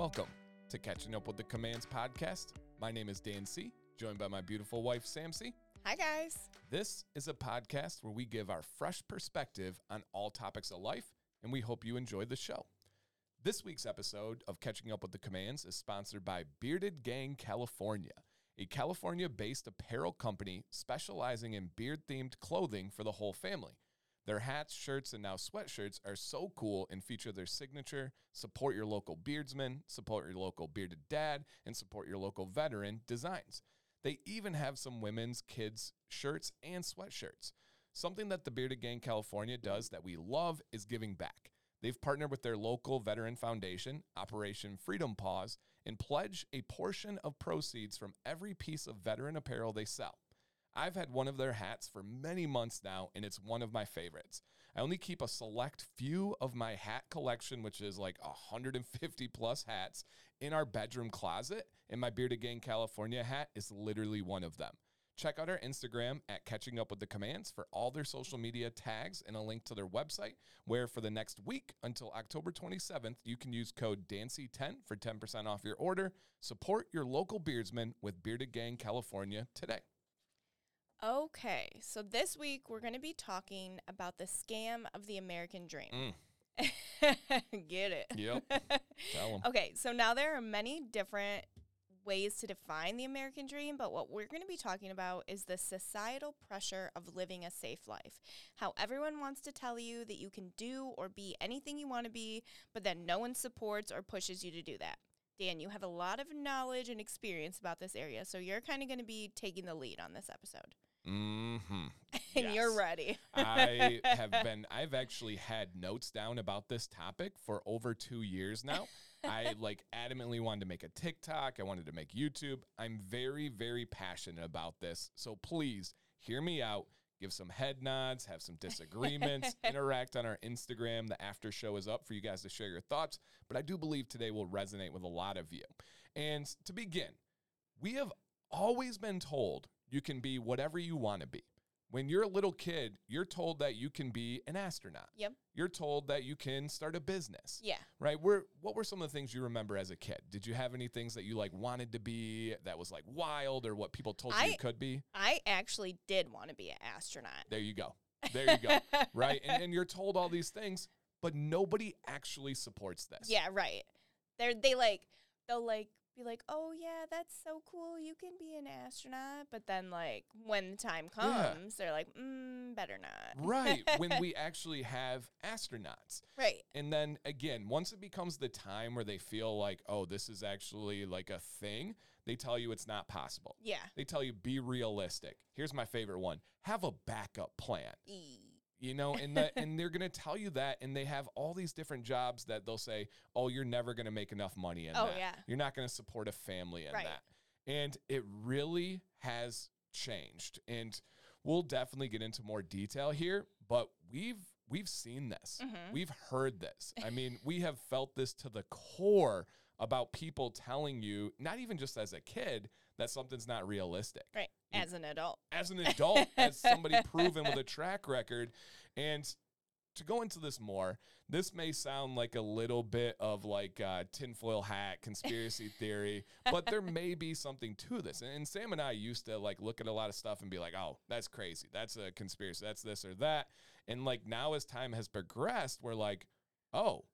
Welcome to Catching Up with the Commands podcast. My name is Dan C., joined by my beautiful wife, Sam C. Hi, guys. This is a podcast where we give our fresh perspective on all topics of life, and we hope you enjoy the show. This week's episode of Catching Up with the Commands is sponsored by Bearded Gang California, a California based apparel company specializing in beard themed clothing for the whole family. Their hats, shirts, and now sweatshirts are so cool and feature their signature support your local beardsman, support your local bearded dad, and support your local veteran designs. They even have some women's, kids' shirts and sweatshirts. Something that the Bearded Gang California does that we love is giving back. They've partnered with their local veteran foundation, Operation Freedom Paws, and pledge a portion of proceeds from every piece of veteran apparel they sell. I've had one of their hats for many months now, and it's one of my favorites. I only keep a select few of my hat collection, which is like 150 plus hats, in our bedroom closet, and my Bearded Gang California hat is literally one of them. Check out our Instagram at Catching Up with the Commands for all their social media tags and a link to their website, where for the next week until October 27th, you can use code DANCY10 for 10% off your order. Support your local beardsman with Bearded Gang California today. Okay, so this week we're going to be talking about the scam of the American dream. Mm. Get it? Yep. Tell 'em. Okay, so now there are many different ways to define the American dream, but what we're going to be talking about is the societal pressure of living a safe life. How everyone wants to tell you that you can do or be anything you want to be, but then no one supports or pushes you to do that. Dan, you have a lot of knowledge and experience about this area, so you're kind of going to be taking the lead on this episode. Mm-hmm. And you're ready. I have been, I've actually had notes down about this topic for over two years now. I like adamantly wanted to make a TikTok. I wanted to make YouTube. I'm very, very passionate about this. So please hear me out. Give some head nods, have some disagreements, interact on our Instagram. The after show is up for you guys to share your thoughts. But I do believe today will resonate with a lot of you. And to begin, we have always been told you can be whatever you want to be. When you're a little kid, you're told that you can be an astronaut. Yep. You're told that you can start a business. Yeah. Right? Where what were some of the things you remember as a kid? Did you have any things that you like wanted to be that was like wild or what people told you you could be? I actually did want to be an astronaut. There you go. There you go. right? And, and you're told all these things, but nobody actually supports this. Yeah, right. They're they like they'll like be like, "Oh yeah, that's so cool. You can be an astronaut." But then like when the time Yeah. comes, they're like, "Mm, better not." Right. when we actually have astronauts. Right. And then again, once it becomes the time where they feel like, oh, this is actually like a thing, they tell you it's not possible. Yeah. They tell you be realistic. Here's my favorite one. Have a backup plan. E- You know, and the, and they're going to tell you that and they have all these different jobs that they'll say, "Oh, you're never going to make enough money in Oh, that. yeah. You're not going to support a family in Right. that." And it really has changed. And we'll definitely get into more detail here, but we've we've seen this. Mhm. We've heard this. I mean, we have felt this to the core about people telling you, not even just as a kid, that something's not realistic Right. As an adult. as an adult, as somebody proven with a track record. And to go into this more, this may sound like a little bit of like uh, tinfoil hat conspiracy theory, but there may be something to this. And, and Sam and I used to like look at a lot of stuff and be like, "Oh, that's crazy. That's a conspiracy. That's this or that." And like now, as time has progressed, we're like, "Oh,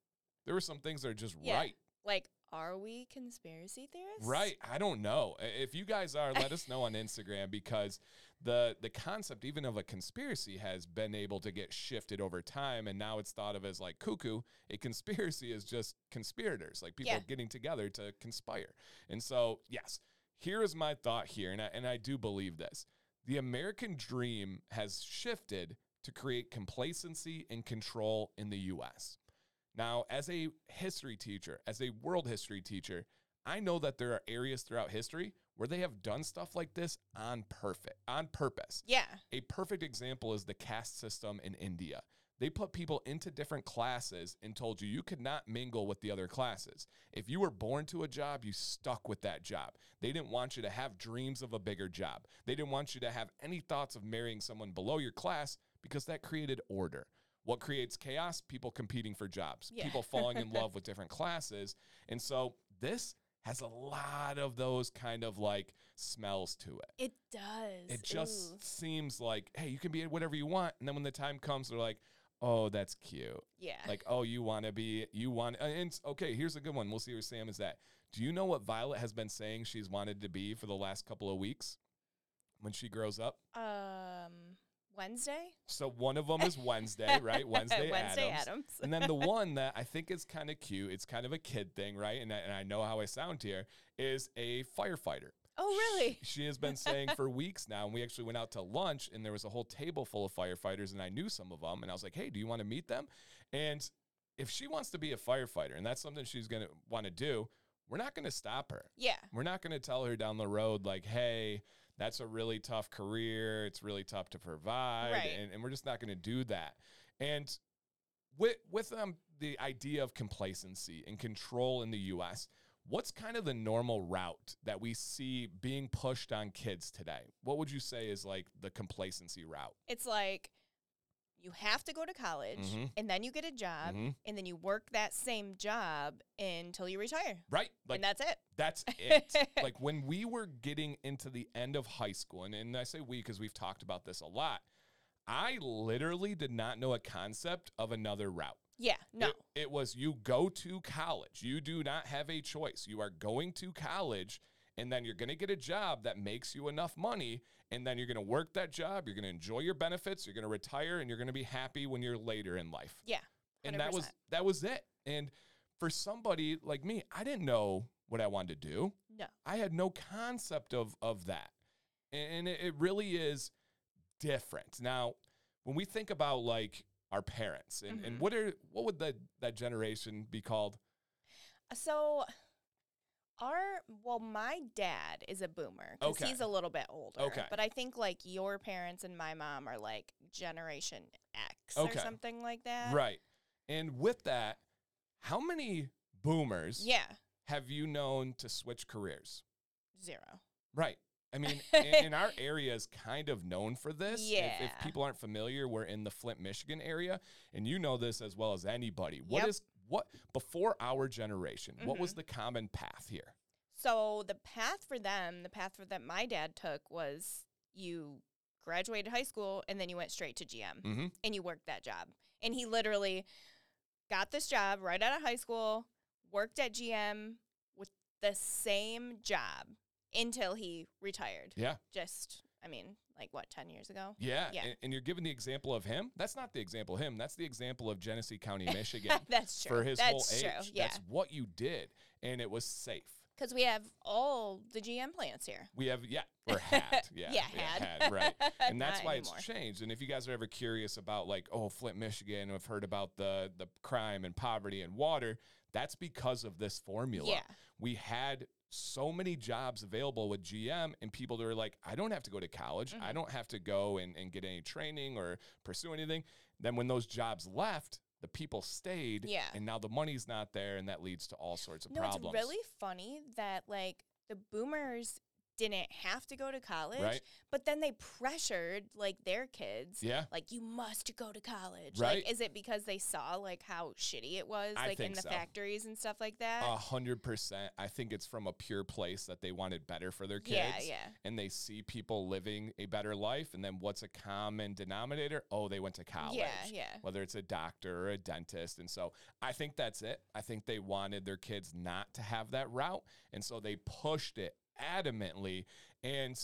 there were some things that are just Yeah. right." Like, are we conspiracy theorists? Right. I don't know. If you guys are, let us know on Instagram because the the concept even of a conspiracy has been able to get shifted over time and now it's thought of as like cuckoo. A conspiracy is just conspirators, like people Yeah. getting together to conspire. And so, yes, here is my thought here and I, and I do believe this. The American dream has shifted to create complacency and control in the US. Now, as a history teacher, as a world history teacher, I know that there are areas throughout history where they have done stuff like this on perfect on purpose. Yeah. A perfect example is the caste system in India. They put people into different classes and told you you could not mingle with the other classes. If you were born to a job, you stuck with that job. They didn't want you to have dreams of a bigger job. They didn't want you to have any thoughts of marrying someone below your class because that created order. What creates chaos? People competing for jobs, Yeah. people falling in love with different classes. And so this has a lot of those kind of like smells to it. It does. It just Ooh. seems like, hey, you can be whatever you want. And then when the time comes, they're like, oh, that's cute. yeah. Like, oh, you want to be, you want, and okay, here's a good one. We'll see where Sam is at. Do you know what Violet has been saying she's wanted to be for the last couple of weeks when she grows up? um Wednesday. So one of them is Wednesday, right? Wednesday, Wednesday Addams. Addams. and then the one that I think is kind of cute, it's kind of a kid thing, right? And I, and I know how I sound here, is a firefighter. oh really? She has been saying for weeks now, and we actually went out to lunch, and there was a whole table full of firefighters, and I knew some of them, and I was like, "Hey, do you want to meet them?" And if she wants to be a firefighter, and that's something she's gonna want to do, we're not gonna stop her. Yeah. We're not gonna tell her down the road like, "Hey, that's a really tough career. It's really tough to provide," Right. and, and we're just not gonna do that. And with with um the idea of complacency and control in the U.S. What's kind of the normal route that we see being pushed on kids today? What would you say is like the complacency route? It's like you have to go to college Mhm. and then you get a job Mhm. and then you work that same job until you retire. Right? Like and that's it. That's it. like when we were getting into the end of high school, and, and I say we because we've talked about this a lot, I literally did not know a concept of another route. Yeah. No. It, it was you go to college. You do not have a choice. You are going to college, and then you're going to get a job that makes you enough money, and then you're going to work that job. You're going to enjoy your benefits. You're going to retire, and you're going to be happy when you're later in life yeah. and that was that was it. And for somebody like me, I didn't know what I wanted to do. No. I had no concept of of that, and it, really is different. Now, when we think about like our parents, and, and Mhm. what are what would that that generation be called? So our well, my dad is a boomer because Okay. he's a little bit older. Okay. But I think like your parents and my mom are like Generation X Okay. or something like that. right. And with that, how many boomers Yeah. have you known to switch careers? Zero. Right. I mean, and, our area is kind of known for this. If- If, people aren't familiar, we're in the Flint, Michigan area, and you know this as well as anybody. What Yep. is what before our generation? What was Mhm. the common path here? So the path for them, the path for that my dad took was you graduated high school and then you went straight to GM Mm-hmm. and you worked that job. And he literally got this job right out of high school, worked at GM with the same job until he retired. Yeah, Just, I mean, like what, 10 years ago? yeah, Yeah. And, and you're giving the example of him. That's not the example of him. That's the example of Genesee County, Michigan. That's true. For his That's whole age, true. Yeah. that's what you did, and it was safe. Because we have all the GM plants here. We have, yeah, or had, yeah, Yeah, had. right. and that's why anymore. it's changed. And if you guys are ever curious about like, oh, Flint, Michigan, have heard about the the crime and poverty and water, that's because of this formula. Yeah. We had so many jobs available with GM and people that are like, I don't have to go to college. I Mhm. don't have to go and, and get any training or pursue anything. Then when those jobs left, the people stayed. Yeah. And now the money's not there and that leads to all sorts of No, problems. it's really funny that like the boomers didn't have to go to college, Right. but then they pressured like their kids. Yeah. Like you must go to college. Right. Like, is it because they saw like how shitty it was, I like in the so. factories and stuff like that? A hundred percent. I think it's from a pure place that they wanted better for their kids. yeah, yeah, And they see people living a better life. And then what's a common denominator? Oh, they went to college. yeah, yeah. Whether it's a doctor or a dentist. And so I think that's it. I think they wanted their kids not to have that route. And so they pushed it adamantly. And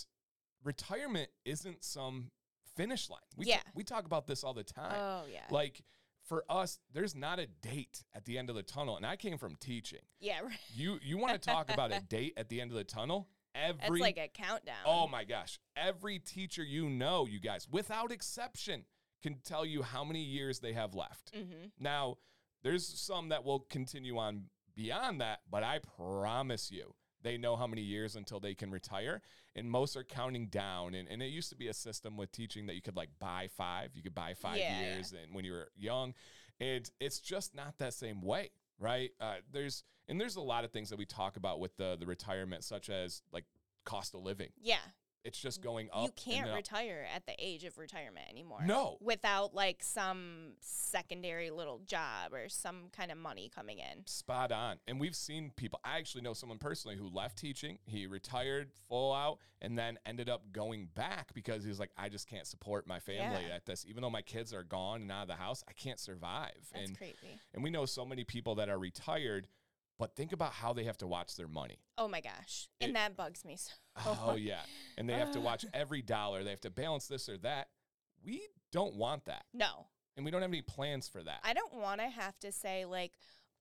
retirement isn't some finish line. We, Yeah. we talk about this all the time. Oh yeah, Like for us, there's not a date at the end of the tunnel. And I came from teaching. yeah. Right. You you want to talk about a date at the end of the tunnel? That's Every like a countdown. oh my gosh, every teacher you know, you guys, without exception, can tell you how many years they have left. Mm-hmm. Now, there's some that will continue on beyond that, but I promise you, they know how many years until they can retire, and most are counting down. And, and it used to be a system with teaching that you could like buy five, you could buy five Yeah, years, and when you were young, and it's just not that same way, right? Uh, there's and there's a lot of things that we talk about with the the retirement, such as like cost of living. Yeah. It's just going up. you can't up. retire at the age of retirement anymore. No. Without like some secondary little job or some kind of money coming in. Spot on. And we've seen people, I actually know someone personally who left teaching, he retired full out, and then ended up going back because he was like, I just can't support my family Yeah. at this. Even though my kids are gone and out of the house, I can't survive. That's and crazy. and we know so many people that are retired, but think about how they have to watch their money. Oh my gosh. It- and that bugs me so Oh yeah. And they have to watch every dollar. They have to balance this or that. We don't want that. No. And we don't have any plans for that. I don't want to have to say like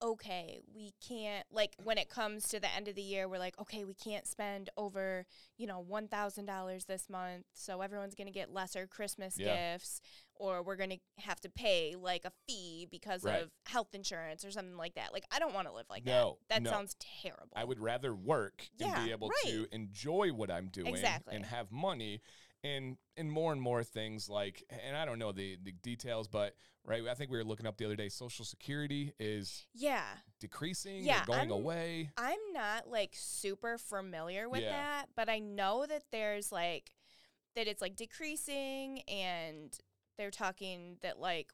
okay, we can't like when it comes to the end of the year we're like okay, we can't spend over, you know, $1,000 this month, so everyone's going to get lesser Christmas Yeah. gifts or we're going to have to pay like a fee because Right. of health insurance or something like that. Like I don't want to live like No, that. That no. sounds terrible. I would rather work and be able right. to enjoy what I'm doing Exactly. and have money and and more and more things like and I don't know the the details but right I think we were looking up the other day social security is yeah. decreasing Yeah, or going I'm- away. I'm not like super familiar with Yeah. that, but I know that there's like that it's like decreasing and they're talking that like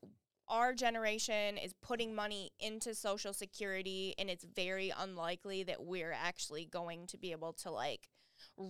our generation is putting money into social security and it's very unlikely that we're actually going to be able to like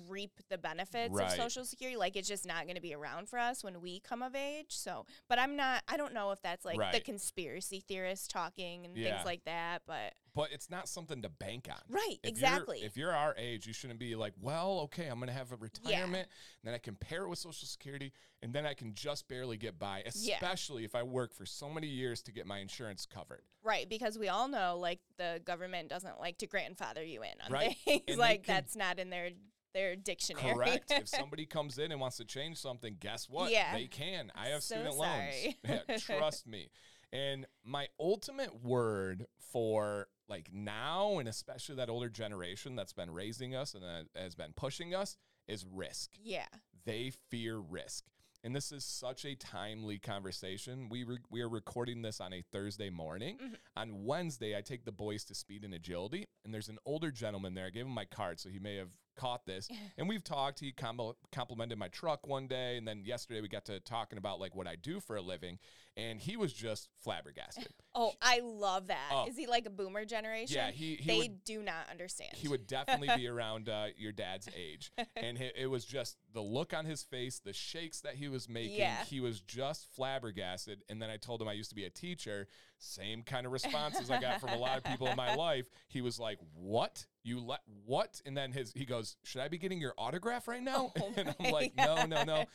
reap the benefits Right. of social security like it's just not going to be around for us when we come of age so but i'm not i don't know if that's like the conspiracy theorists talking and Yeah. things like that but But it's not something to bank on. right If exactly You're, if you're our age, you shouldn't be like, well, okay, I'm going to have a retirement, and then I can pair it with Social Security, and then I can just barely get by, Yeah. especially if I work for so many years to get my insurance covered. Right, because we all know like the government doesn't like to grandfather you in on Right, things. and like can- that's not in their their dictionary. Correct. if somebody comes in and wants to change something, guess what? Yeah. They can. I have So student sorry. loans. Yeah, trust me. And my ultimate word for like now, and especially that older generation that's been raising us and that has been pushing us, is risk. yeah. They fear risk. And this is such a timely conversation. We re- we are recording this on a Thursday morning. Mhm. On Wednesday, I take the boys to speed and agility, and there's an older gentleman there. I gave him my card, so he may have caught this. And we've talked. He com- complimented my truck one day, and then yesterday we got to talking about like what I do for a living, and he was just flabbergasted. Oh, I love that. Is Oh. he like a boomer generation? yeah, he he they would do not understand. he would definitely be around uh, your dad's age. And he, it was just the look on his face, the shakes that he was making. Yeah. He was just flabbergasted. And then I told him I used to be a teacher. Same kind of responses I got from a lot of people in my life. He was like, "What? You let what?" And then his he goes, "Should I be getting your autograph right now?" Oh and I'm like, "No, no, no."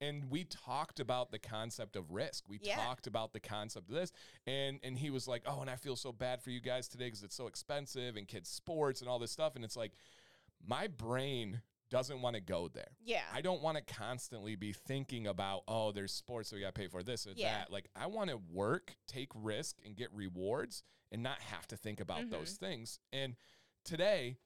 and we talked about the concept of risk. We Yeah. talked about the concept of this, and and he was like, "Oh, and I feel so bad for you guys today because it's so expensive and kids' sports and all this stuff." And it's like, my brain doesn't want to go there. Yeah. I don't want to constantly be thinking about, oh, there's sports that we got to pay for this or Yeah. that. Like, I want to work, take risk, and get rewards and not have to think about Mhm. those things. And today,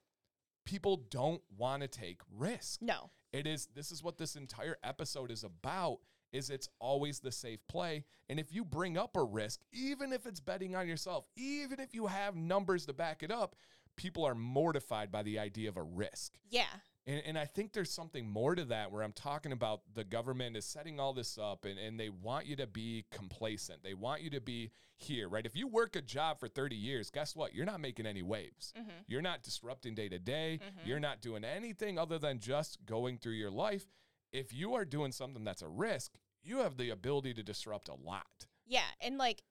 people don't want to take risk no. it is this is what this entire episode is about is it's always the safe play and if you bring up a risk even if it's betting on yourself even if you have numbers to back it up people are mortified by the idea of a risk Yeah. And, and I think there's something more to that where I'm talking about the government is setting all this up and, and they want you to be complacent. They want you to be here, right? If you work a job for 30 years, guess what? You're not making any waves. Mhm. You're not disrupting day to day. Mhm. You're not doing anything other than just going through your life. If you are doing something that's a risk, you have the ability to disrupt a lot. Yeah, and like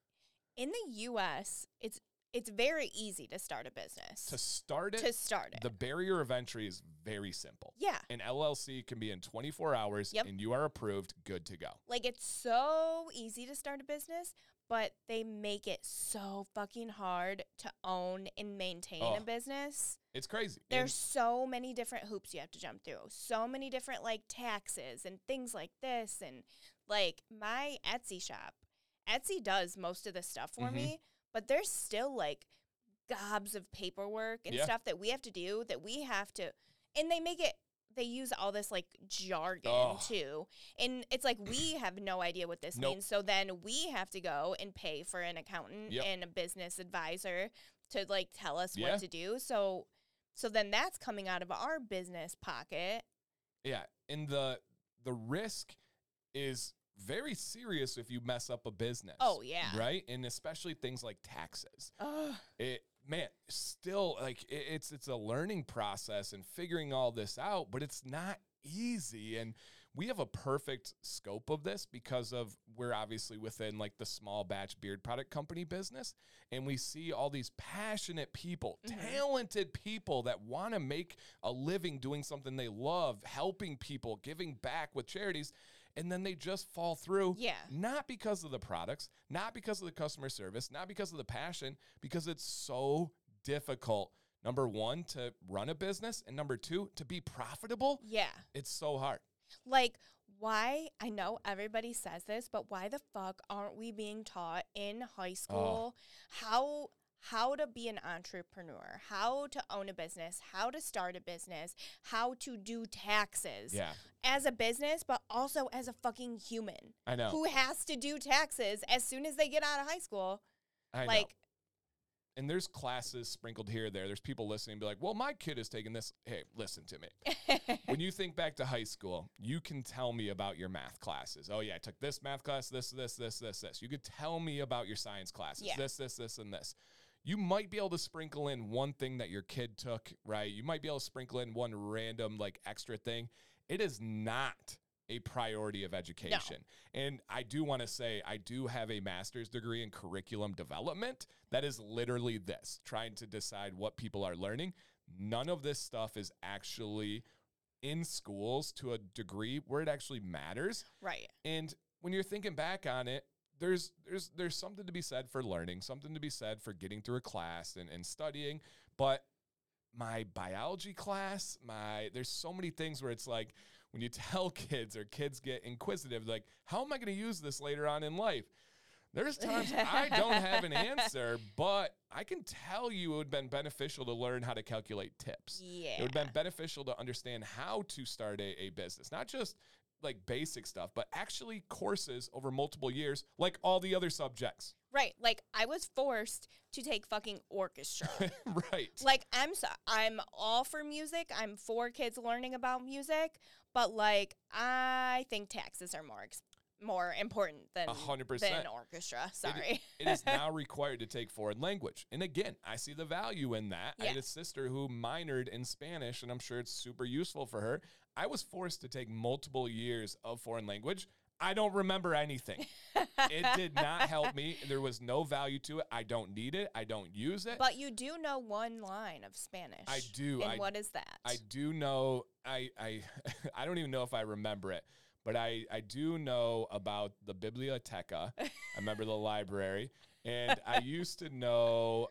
in the US, it's it's very easy to start a business. To start it, to start it. the barrier of entry is very simple. yeah. An LLC can be in 24 hours Yep. and you are approved, good to go. Like it's so easy to start a business, but they make it so fucking hard to own and maintain Oh, a business. It's crazy. And- There's so many different hoops you have to jump through. So many different like taxes and things like this and like my Etsy shop. Etsy does most of the stuff for Mhm. me, but there's still like gobs of paperwork and Yeah. stuff that we have to do that we have to and they make it they use all this like jargon Ugh. too. And it's like we have no idea what this Nope. means. So then we have to go and pay for an accountant Yep. and a business advisor to like tell us Yeah. what to do. So so then that's coming out of our business pocket. Yeah, and the the risk is very serious if you mess up a business. Oh, yeah. right, and especially things like taxes. Ugh. It man, still like it, it's it's a learning process and figuring all this out, but it's not easy and. We have a perfect scope of this because of we're obviously within like the small batch beard product company business and we see all these passionate people, mm-hmm. talented people that want to make a living doing something they love, helping people, giving back with charities, and then they just fall through. Yeah. Not because of the products, not because of the customer service, not because of the passion, because it's so difficult. Number one, to run a business, and number two, to be profitable. Yeah. It's so hard. Like, why? I know everybody says this, but why the fuck aren't we being taught in high school how how to be an entrepreneur, how to own a business, how to start a business, how to do taxes Yeah, as a business, but also as a fucking human I know. who has to do taxes as soon as they get out of high school. I know. like, and there's classes sprinkled here there. There's people listening be like, well, my kid is taking this. Hey, listen to me. when you think back to high school, you can tell me about your math classes. Oh, yeah, I took this math class, this, this, this, this, this. You could tell me about your science classes, Yeah. this, this, this, and this. You might be able to sprinkle in one thing that your kid took, right? You might be able to sprinkle in one random, like, extra thing. It is not a priority of education. And I do want to say, I do have a master's degree in curriculum development. That is literally this trying to decide what people are learning. None of this stuff is actually in schools to a degree where it actually matters. right. And when you're thinking back on it, there's there's there's something to be said for learning, something to be said for getting through a class and, and studying. But my biology class, my there's so many things where it's like when you tell kids or kids get inquisitive, like, how am I going to use this later on in life? There's times I don't have an answer, but I can tell you it would have been beneficial to learn how to calculate tips. Yeah. It would have been beneficial to understand how to start a, a business, not just like basic stuff, but actually courses over multiple years, like all the other subjects. Right. Like I was forced to take fucking orchestra. right. like I'm so, I'm all for music. I'm for kids learning about music, but like I think taxes are more ex- more important than A hundred than percent. orchestra. It- Sorry. it is now required to take foreign language. And again, I see the value in that. I had a sister who minored in Spanish, and I'm sure it's super useful for her. I was forced to take multiple years of foreign language. I don't remember anything. it did not help me. There was no value to it. I don't need it. I don't use it. but you do know one line of Spanish. I do. And I- what is that? I do know I I I don't even know if I remember it, but I I do know about the biblioteca. I remember the library, and I used to know.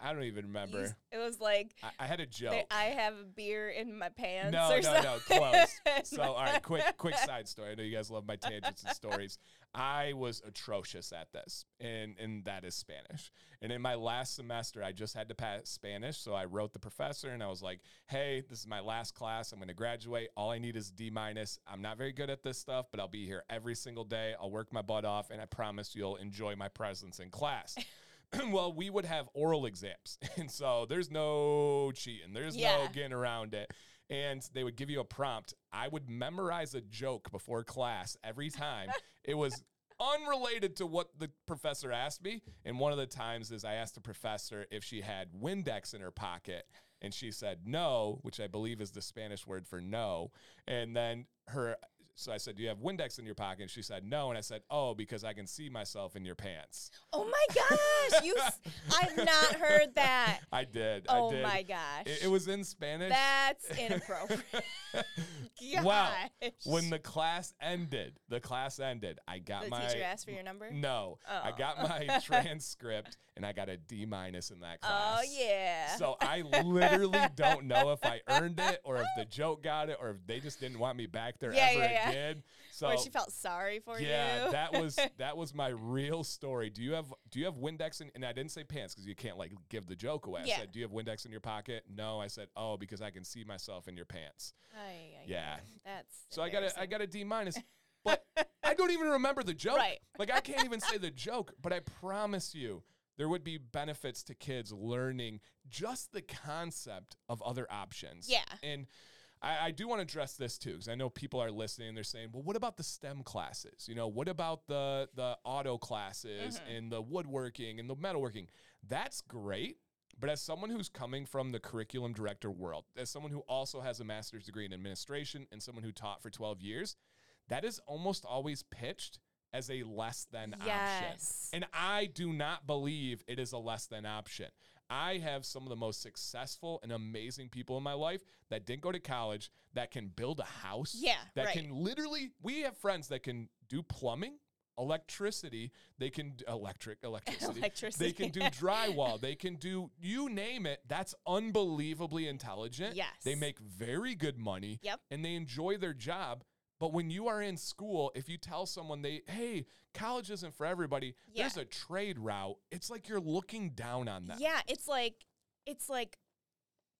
I don't even remember. it was like I, I had a joke. they- I have a beer in my pants. No, no, no, close. So, all right, quick, quick side story. I know you guys love my tangents and stories. I was atrocious at this, and and that is Spanish. And in my last semester, I just had to pass Spanish, so I wrote the professor, and I was like, "Hey, this is my last class. I'm going to graduate. All I need is D minus. I'm not very good at this stuff, but I'll be here every single day. I'll work my butt off, and I promise you'll enjoy my presence in class." well, we would have oral exams. And so there's no cheating. There's no getting around it. And they would give you a prompt. I would memorize a joke before class every time. it was unrelated to what the professor asked me. And one of the times is I asked the professor if she had Windex in her pocket. And she said no, which I believe is the Spanish word for no. And then her, so I said, Do you have Windex in your pocket? And she said no. And I said, Oh, because I can see myself in your pants. Oh my gosh, you! s- I've not heard that. I did. Oh I did. my gosh, It, it was in Spanish. that's inappropriate. Wow. Gosh. when the class ended, the class ended. I got the my teacher asked for your number. no. I Oh. got my transcript and I got a D minus in that oh, class. Oh yeah. So I literally don't know if I earned it or if the joke got it or if they just didn't want me back there Yeah, ever yeah, yeah. again. So or she felt sorry for yeah, you. Yeah, that was that was my real story. Do you have do you have Windex in? And I didn't say pants because you can't like give the joke away. I Yeah. said, do you have Windex in your pocket? No, I said, oh, because I can see myself in your pants. Oh, ay, ay, Yeah. That's So I got a I got a D minus. But I don't even remember the joke. Right. Like I can't even say the joke, but I promise you there would be benefits to kids learning just the concept of other options. Yeah. And I, I do want to address this too, because I know people are listening and they're saying, well, what about the STEM classes? You know, what about the the auto classes Mhm. and the woodworking and the metalworking? That's great. But as someone who's coming from the curriculum director world, as someone who also has a master's degree in administration and someone who taught for 12 years, that is almost always pitched as a less than option. And I do not believe it is a less than option. I have some of the most successful and amazing people in my life that didn't go to college, that can build a house, Yeah, that right. can literally, we have friends that can do plumbing, electricity, they can electric electricity. Electricity. They can do drywall. They can do you name it. That's unbelievably intelligent. Yes. They make very good money. Yep. And they enjoy their job. But when you are in school, if you tell someone they, hey, college isn't for everybody, Yeah. there's a trade route. It's like you're looking down on them. Yeah, it's like it's like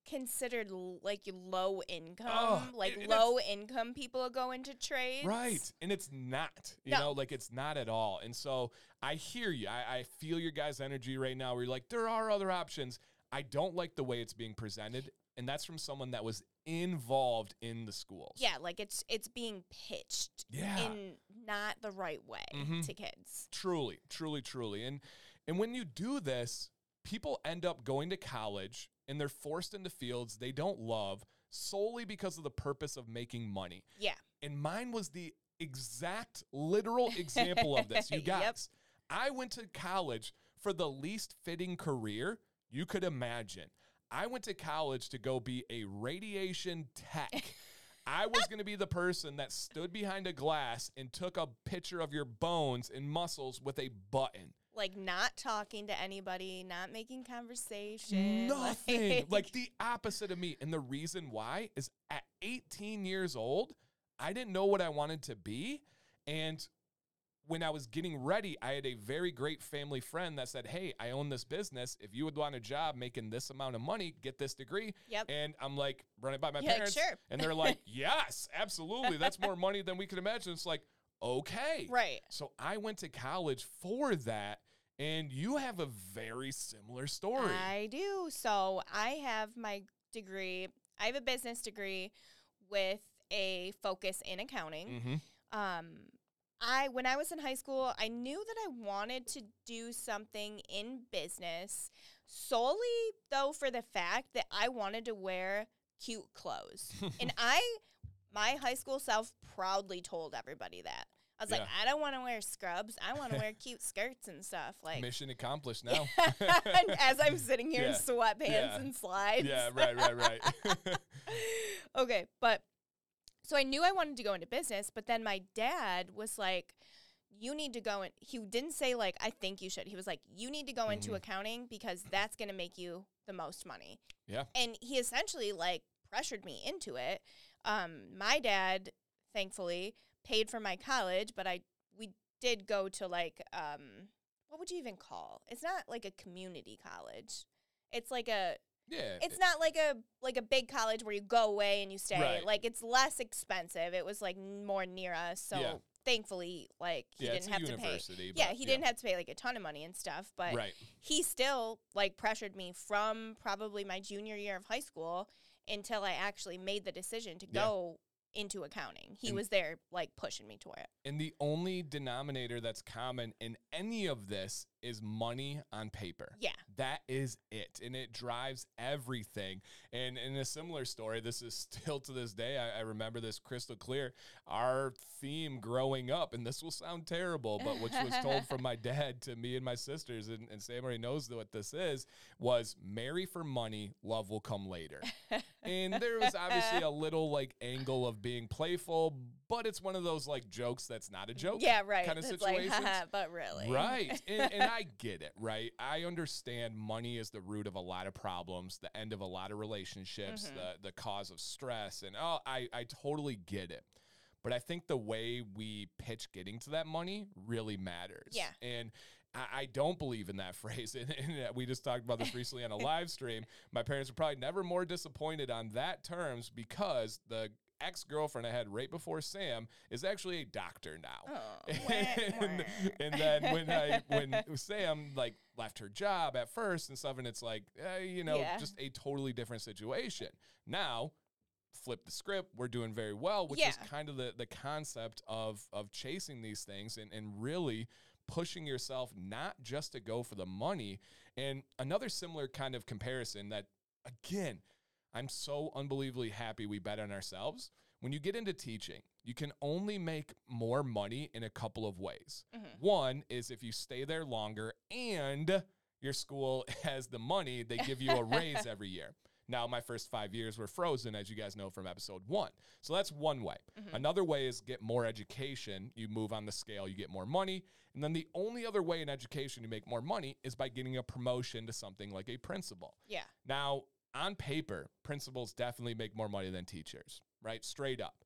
considered like low income, Oh, like low income people go into trades. Right. And it's not, you No. know, like it's not at all. And so I hear you. I, I feel your guys' energy right now where you're like, there are other options. I don't like the way it's being presented. And that's from someone that was involved in the schools. Yeah, like it's it's being pitched Yeah. in not the right way Mhm. to kids. Truly, truly, truly. And and when you do this, people end up going to college and they're forced into fields they don't love solely because of the purpose of making money. Yeah. And mine was the exact literal example of this. You Yep. guys, I went to college for the least fitting career you could imagine. I went to college to go be a radiation tech. I was going to be the person that stood behind a glass and took a picture of your bones and muscles with a button. Like not talking to anybody, not making conversation. Nothing. Like the opposite of me. And the reason why is at 18 years old, I didn't know what I wanted to be. And when I was getting ready, I had a very great family friend that said, Hey, I own this business. If you would want a job making this amount of money, get this degree. Yep. And I'm like, run it by my You're like, parents. "Sure." And they're like, Yes, absolutely. That's more money than we could imagine. It's like, okay. right. So I went to college for that. And you have a very similar story. I do. So I have my degree. I have a business degree with a focus in accounting. mm-hmm. Um, I when I was in high school, I knew that I wanted to do something in business solely though for the fact that I wanted to wear cute clothes. and I my high school self proudly told everybody that. I was like, I don't want to wear scrubs. I want to wear cute skirts and stuff. Like Mission accomplished now. as I'm sitting here in sweatpants Yeah. and slides. yeah, right, right, right. okay, but so I knew I wanted to go into business, but then my dad was like, you need to go in. He didn't say, like, I think you should. He was like, you need to go into Mhm. accounting because that's going to make you the most money. Yeah. And he essentially, like, pressured me into it. Um, my dad, thankfully, paid for my college, but I, we did go to, like, um, what would you even call? It's not like a community college. It's like a yeah. it's not like a like a big college where you go away and you stay. Right. Like it's less expensive. It was like more near us, so Yeah. thankfully, like he yeah, didn't have to pay. university. Yeah, but he didn't have to pay like a ton of money and stuff, but Right. he still like pressured me from probably my junior year of high school until I actually made the decision to Yeah. go into accounting. He And- was there like pushing me toward it. And the only denominator that's common in any of this is money on paper. Yeah. That is it. And it drives everything. And in a similar story, this is still to this day, I, I remember this crystal clear. Our theme growing up, and this will sound terrible, but which was told from my dad to me and my sisters, and, and Sam already knows what this is, was marry for money, love will come later. and there was obviously a little like angle of being playful, but it's one of those like jokes that's not a joke. yeah, right. kind of It's like, but really. Right. and, and I get it, right? I understand money is the root of a lot of problems, the end of a lot of relationships, Mhm. the, the cause of stress. And oh, I, I totally get it. But I think the way we pitch getting to that money really matters. Yeah. And I, I don't believe in that phrase. And, and uh, we just talked about this recently on a live stream. My parents were probably never more disappointed on that terms because the ex girlfriend I had right before Sam is actually a doctor now Oh, and, and then when I when Sam like left her job at first and stuff, and it's like eh, you know Yeah. just a totally different situation. Now flip the script. We're doing very well, which is kind of the the concept of of chasing these things and and really pushing yourself not just to go for the money. And another similar kind of comparison that again, I'm so unbelievably happy we bet on ourselves. When you get into teaching, you can only make more money in a couple of ways. Mhm. One is if you stay there longer and your school has the money, they give you a raise every year. Now, my first five years were frozen, as you guys know from episode one. So that's one way. Mhm. Another way is get more education. You move on the scale, you get more money. And then the only other way in education you make more money is by getting a promotion to something like a principal. Yeah. Now, on paper, principals definitely make more money than teachers, right? Straight up.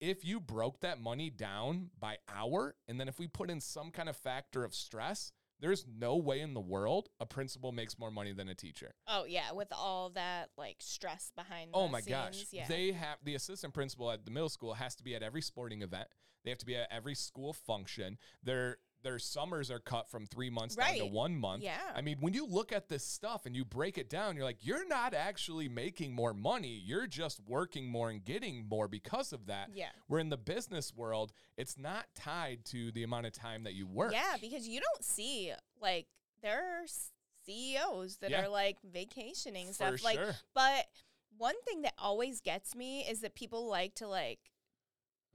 If you broke that money down by hour, and then if we put in some kind of factor of stress, there's no way in the world a principal makes more money than a teacher. Oh yeah, with all that like stress behind. Oh my gosh. Yeah. They have the assistant principal at the middle school has to be at every sporting event. They have to be at every school function. Their their summers are cut from three months down to one month. Yeah. I mean, when you look at this stuff and you break it down, you're like, you're not actually making more money. You're just working more and getting more because of that. yeah. Where in the business world, it's not tied to the amount of time that you work. Yeah, because you don't see like there are CEOs that Yeah. are like vacationing For stuff. Like, sure. but one thing that always gets me is that people like to like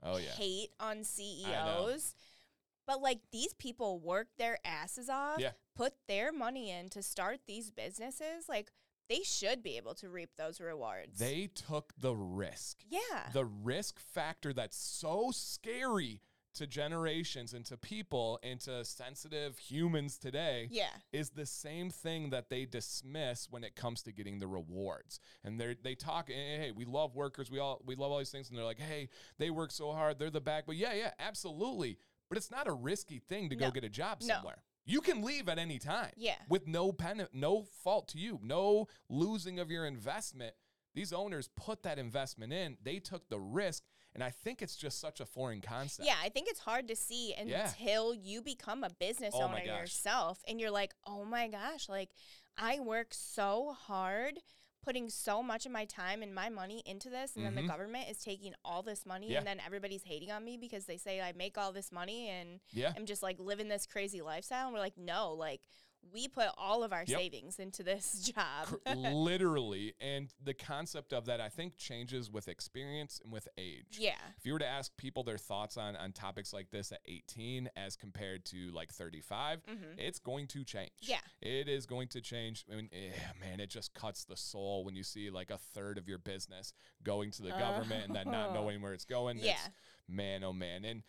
Oh yeah. hate on CEOs. But like these people work their asses off, Yeah. put their money in to start these businesses. Like they should be able to reap those rewards. They took the risk. yeah. the risk factor that's so scary to generations and to people and to sensitive humans today yeah. is the same thing that they dismiss when it comes to getting the rewards. And they they talk, hey, hey, we love workers, we all we love all these things, and they're like, hey, they work so hard, they're the back. But yeah, yeah, absolutely. But it's not a risky thing to go get a job No. somewhere. You can leave at any time Yeah. with no pen, no fault to you, no losing of your investment. These owners put that investment in. They took the risk, and I think it's just such a foreign concept. Yeah, I think it's hard to see Yeah. until you become a business Oh owner yourself and you're like, "Oh my gosh, like I work so hard putting so much of my time and my money into this and then Mhm. the government is taking all this money Yeah. and then everybody's hating on me because they say I make all this money and Yeah. I'm just like living this crazy lifestyle." And we're like, "No, like we put all of our Yep. savings into this job." Literally. And the concept of that, I think, changes with experience and with age. yeah. If you were to ask people their thoughts on, on topics like this at 18 as compared to like 35, Mhm. it's going to change. Yeah. It is going to change. I mean, eh, man, it just cuts the soul when you see like a third of your business going to the government and then not knowing where it's going. Yeah. It's, man, oh man. And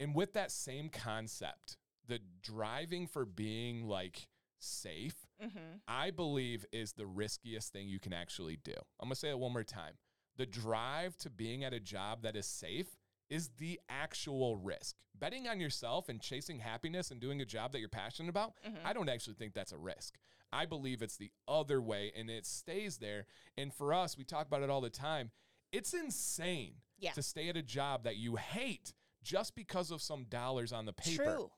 and with that same concept, the driving for being like safe, Mhm. I believe is the riskiest thing you can actually do. I'm gonna say it one more time. The drive to being at a job that is safe is the actual risk. Betting on yourself and chasing happiness and doing a job that you're passionate about, Mhm. I don't actually think that's a risk. I believe it's the other way and it stays there. And for us, we talk about it all the time. It's insane Yeah. to stay at a job that you hate just because of some dollars on the paper. True.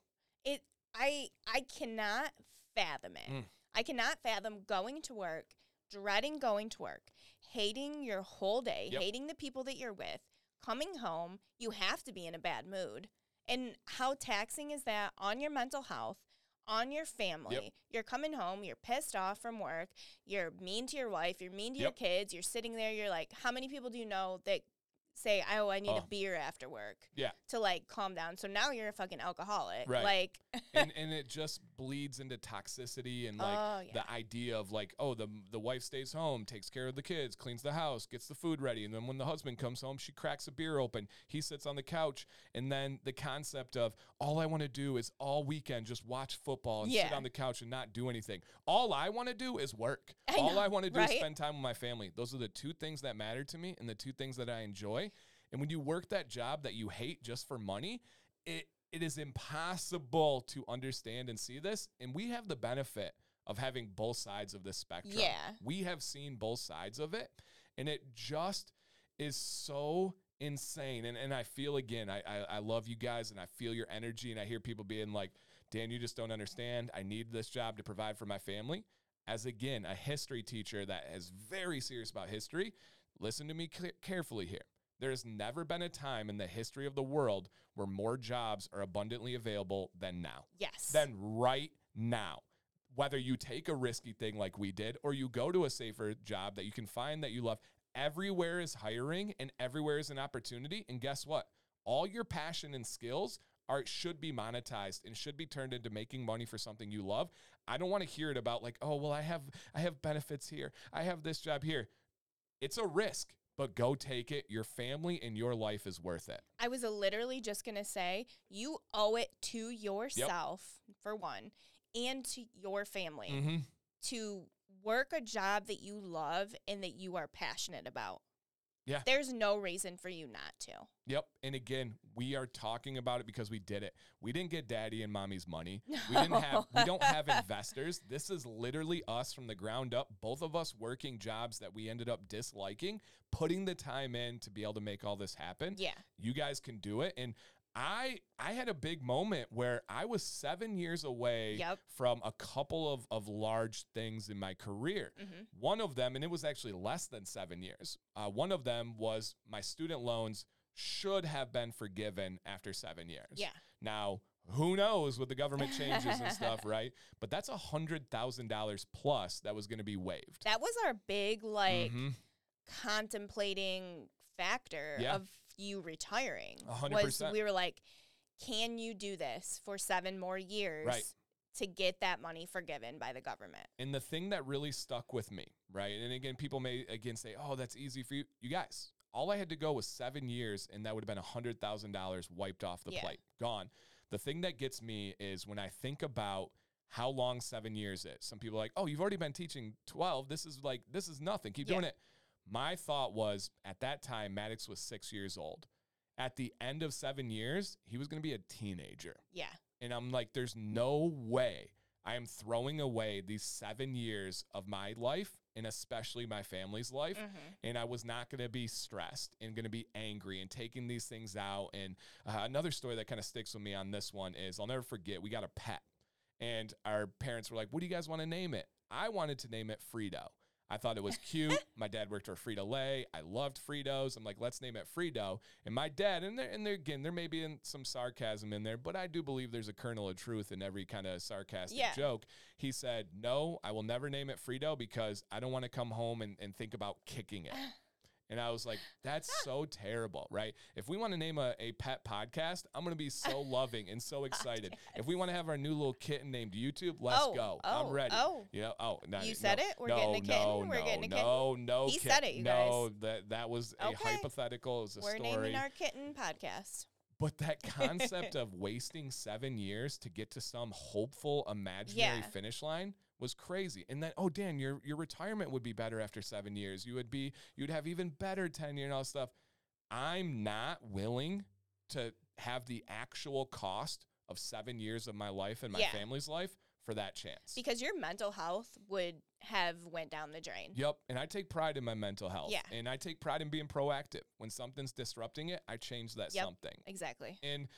It I I cannot fathom it. Mm. I cannot fathom going to work, dreading going to work, hating your whole day, Yep. hating the people that you're with, coming home, you have to be in a bad mood. And how taxing is that on your mental health? On your family, you're coming home, you're pissed off from work, you're mean to your wife, you're mean to your kids, you're sitting there, you're like, how many people do you know that say, oh, I need Oh. a beer after work? Yeah. To like calm down. So now you're a fucking alcoholic. Right. Like, and and it just bleeds into toxicity and like Oh, yeah. the idea of like oh the the wife stays home takes care of the kids cleans the house gets the food ready and then when the husband comes home she cracks a beer open he sits on the couch and then the concept of all I want to do is all weekend just watch football and sit on the couch and not do anything. All I want to do is work. I all know, I want to do is spend time with my family. Those are the two things that matter to me and the two things that I enjoy. And when you work that job that you hate just for money it it is impossible to understand and see this and we have the benefit of having both sides of the spectrum Yeah. we have seen both sides of it and it just is so insane and, and i feel again I, I i love you guys and i feel your energy and i hear people being like dan you just don't understand i need this job to provide for my family as again a history teacher that is very serious about history listen to me ca- carefully here. There has never been a time in the history of the world where more jobs are abundantly available than now. Yes. Than right now. Whether you take a risky thing like we did or you go to a safer job that you can find that you love, everywhere is hiring and everywhere is an opportunity. And guess what? All your passion and skills are should be monetized and should be turned into making money for something you love. I don't want to hear it about like, oh, well, I have I have benefits here. I have this job here. It's a risk, but go take it. Your family and your life is worth it. I was literally just going to say you owe it to yourself, for one, and to your family Mm-hmm. to work a job that you love and that you are passionate about. Yeah. There's no reason for you not to. Yep. And again, we are talking about it because we did it. We didn't get daddy and mommy's money. We didn't have we don't have investors. This is literally us from the ground up, both of us working jobs that we ended up disliking, putting the time in to be able to make all this happen. Yeah. You guys can do it. And I I had a big moment where I was seven years away Yep. from a couple of, of large things in my career. Mhm. One of them, and it was actually less than seven years, uh, one of them was my student loans should have been forgiven after seven years. Yeah. Now, who knows with the government changes and stuff, right? But that's a hundred thousand dollars plus that was going to be waived. That was our big, like, Mhm. contemplating factor Yeah. of you retiring. A hundred was we were like, can you do this for seven more years Right. to get that money forgiven by the government? And the thing that really stuck with me, right? And again, people may again say, "Oh, that's easy for you." You guys, all I had to go was seven years, and that would have been a hundred thousand dollars wiped off the Yeah. plate, gone. The thing that gets me is when I think about how long seven years is. Some people are like, "Oh, you've already been teaching twelve. This is like this is nothing. Keep Yeah. doing it." My thought was at that time, Maddox was six years old. At the end of seven years, he was going to be a teenager. Yeah. And I'm like, there's no way I am throwing away these seven years of my life and especially my family's life. Mhm. And I was not going to be stressed and going to be angry and taking these things out. And uh, another story that kind of sticks with me on this one is I'll never forget, we got a pet. And our parents were like, what do you guys want to name it? I wanted to name it Frito. I thought it was cute. my dad worked for Frito Lay. I loved Fritos. I'm like, let's name it Frito. And my dad, and there, and there again, there may be in some sarcasm in there, but I do believe there's a kernel of truth in every kind of sarcastic Yeah. joke. He said, no, I will never name it Frito because I don't want to come home and, and think about kicking it. And I was like, that's so terrible, right? If we want to name a, a pet podcast, I'm going to be so loving and so excited. If we want to have our new little kitten named YouTube, let's Oh, go. oh, I'm ready. oh. Yeah. Oh, no, You no, said it? We're no, getting a kitten? No, We're getting a kitten. no, no. He kit- said it, you No, that that was a Okay. hypothetical. It was a We're story. naming our kitten podcast. But that concept of wasting seven years to get to some hopeful imaginary Yeah. finish line was crazy. And then, oh Dan, your your retirement would be better after seven years. You would be you'd have even better tenure and all stuff. I'm not willing to have the actual cost of seven years of my life and my Yeah. family's life for that chance. Because your mental health would have went down the drain. Yep. And I take pride in my mental health. Yeah. And I take pride in being proactive. When something's disrupting it, I change that Yep. something. Exactly. And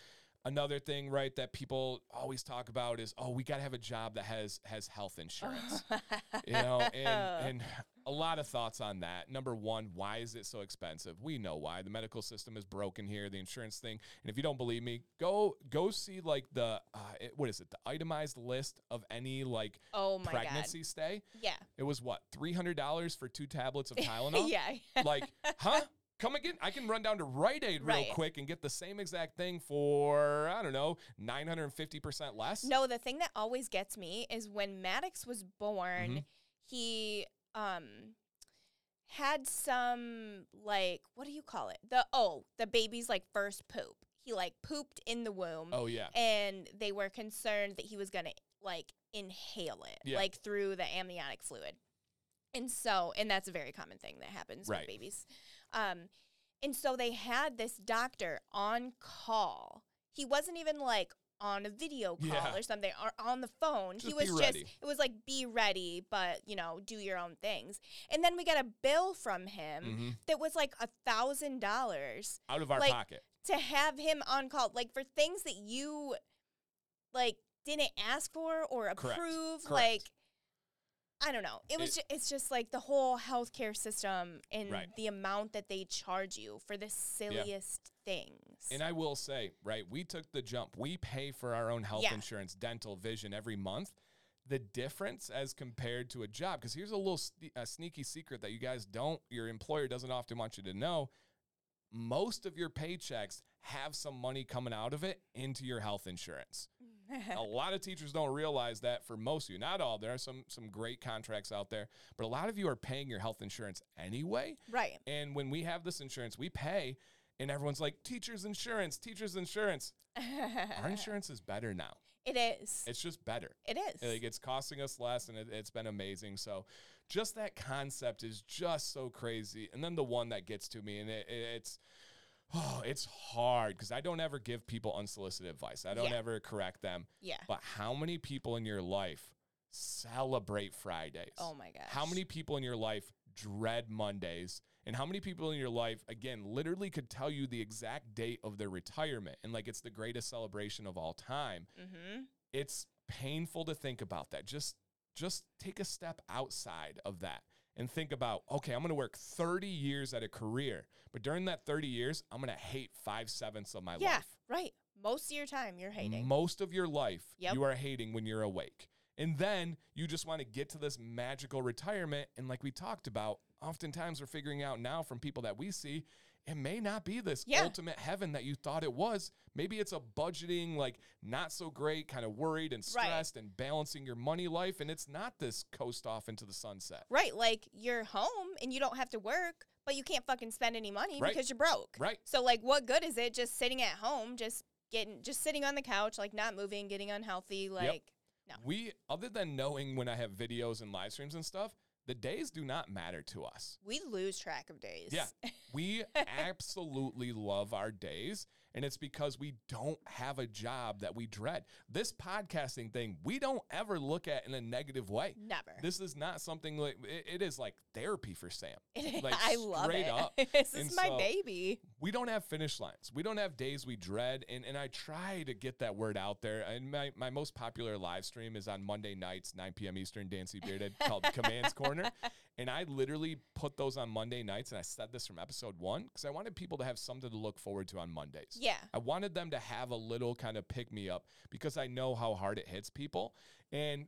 another thing, right, that people always talk about is, oh, we got to have a job that has has health insurance. you know, and and a lot of thoughts on that. Number one, why is it so expensive? We know why. The medical system is broken here. The insurance thing. And if you don't believe me, go go see like the uh, it, what is it? The itemized list of any like oh my pregnancy stay. Yeah. It was what three hundred dollars for two tablets of Tylenol. yeah. Like, huh? Come again? I can run down to Rite Aid real Right. quick and get the same exact thing for I don't know nine hundred and fifty percent less. No, the thing that always gets me is when Maddox was born, Mhm. he um had some like what do you call it? The oh, the baby's like first poop. He like pooped in the womb Oh yeah. and they were concerned that he was going to like inhale it Yeah. like through the amniotic fluid. And so, and that's a very common thing that happens Right. with babies. Um, and so they had this doctor on call. He wasn't even like on a video call Yeah. or something or on the phone. he was just it was like be ready, but you know, do your own things. And then we got a bill from him hmm that was like a thousand dollars Out of our like, pocket. to have him on call, like for things that you like didn't ask for or Correct. approve. Correct. Like I don't know. It was. It- ju- it's just like the whole healthcare system and Right. the amount that they charge you for the silliest things. And I will say, right, we took the jump. We pay for our own health Yeah. insurance, dental, vision every month. The difference as compared to a job, because here's a little a sneaky secret that you guys don't, your employer doesn't often want you to know. Most of your paychecks have some money coming out of it into your health insurance. a lot of teachers don't realize that for most of you, not all, there are some some great contracts out there, but a lot of you are paying your health insurance anyway. right. And when we have this insurance, we pay, and everyone's like, teacher's insurance, teacher's insurance. Our insurance is better now. it is. It's just better. It is. Like it's costing us less, and it, it's been amazing. So, just that concept is just so crazy. And then the one that gets to me, and it, it- it's. Oh, it's hard because I don't ever give people unsolicited advice. I don't Yeah. ever correct them. yeah. But how many people in your life celebrate Fridays? Oh my gosh. How many people in your life dread Mondays? And how many people in your life, again, literally could tell you the exact date of their retirement and like it's the greatest celebration of all time? Mm-hmm. It's painful to think about that. Just just take a step outside of that and think about, okay, I'm gonna work 30 years at a career, but during that 30 years, I'm gonna hate five sevenths of my Yeah. life. Yeah, right. Most of your time you're hating. Most of your life, Yep. you are hating when you're awake. And then you just want to get to this magical retirement. And like we talked about, oftentimes we're figuring out now from people that we see, it may not be this Yeah. ultimate heaven that you thought it was. Maybe it's a budgeting, like not so great, kind of worried and Right. stressed and balancing your money life. And it's not this coast off into the sunset. Right. Like you're home and you don't have to work, but you can't fucking spend any money Right. because you're broke. Right. So like what good is it just sitting at home, just getting just sitting on the couch, like not moving, getting unhealthy, like No. We, other than knowing when I have videos and live streams and stuff, the days do not matter to us. we lose track of days. Yeah. We absolutely love our days. And it's because we don't have a job that we dread. This podcasting thing, we don't ever look at in a negative way. Never. This is not something like it, it is like therapy for Sam. Like I love straight it. up. this And is my so- baby. We don't have finish lines. We don't have days we dread. And, and I try to get that word out there. And my, my most popular live stream is on Monday nights, 9 p.m. Eastern, Dancy Bearded, called Commands Corner. And I literally put those on Monday nights. And I said this from episode one because I wanted people to have something to look forward to on Mondays. Yeah. I wanted them to have a little kind of pick me up because I know how hard it hits people. And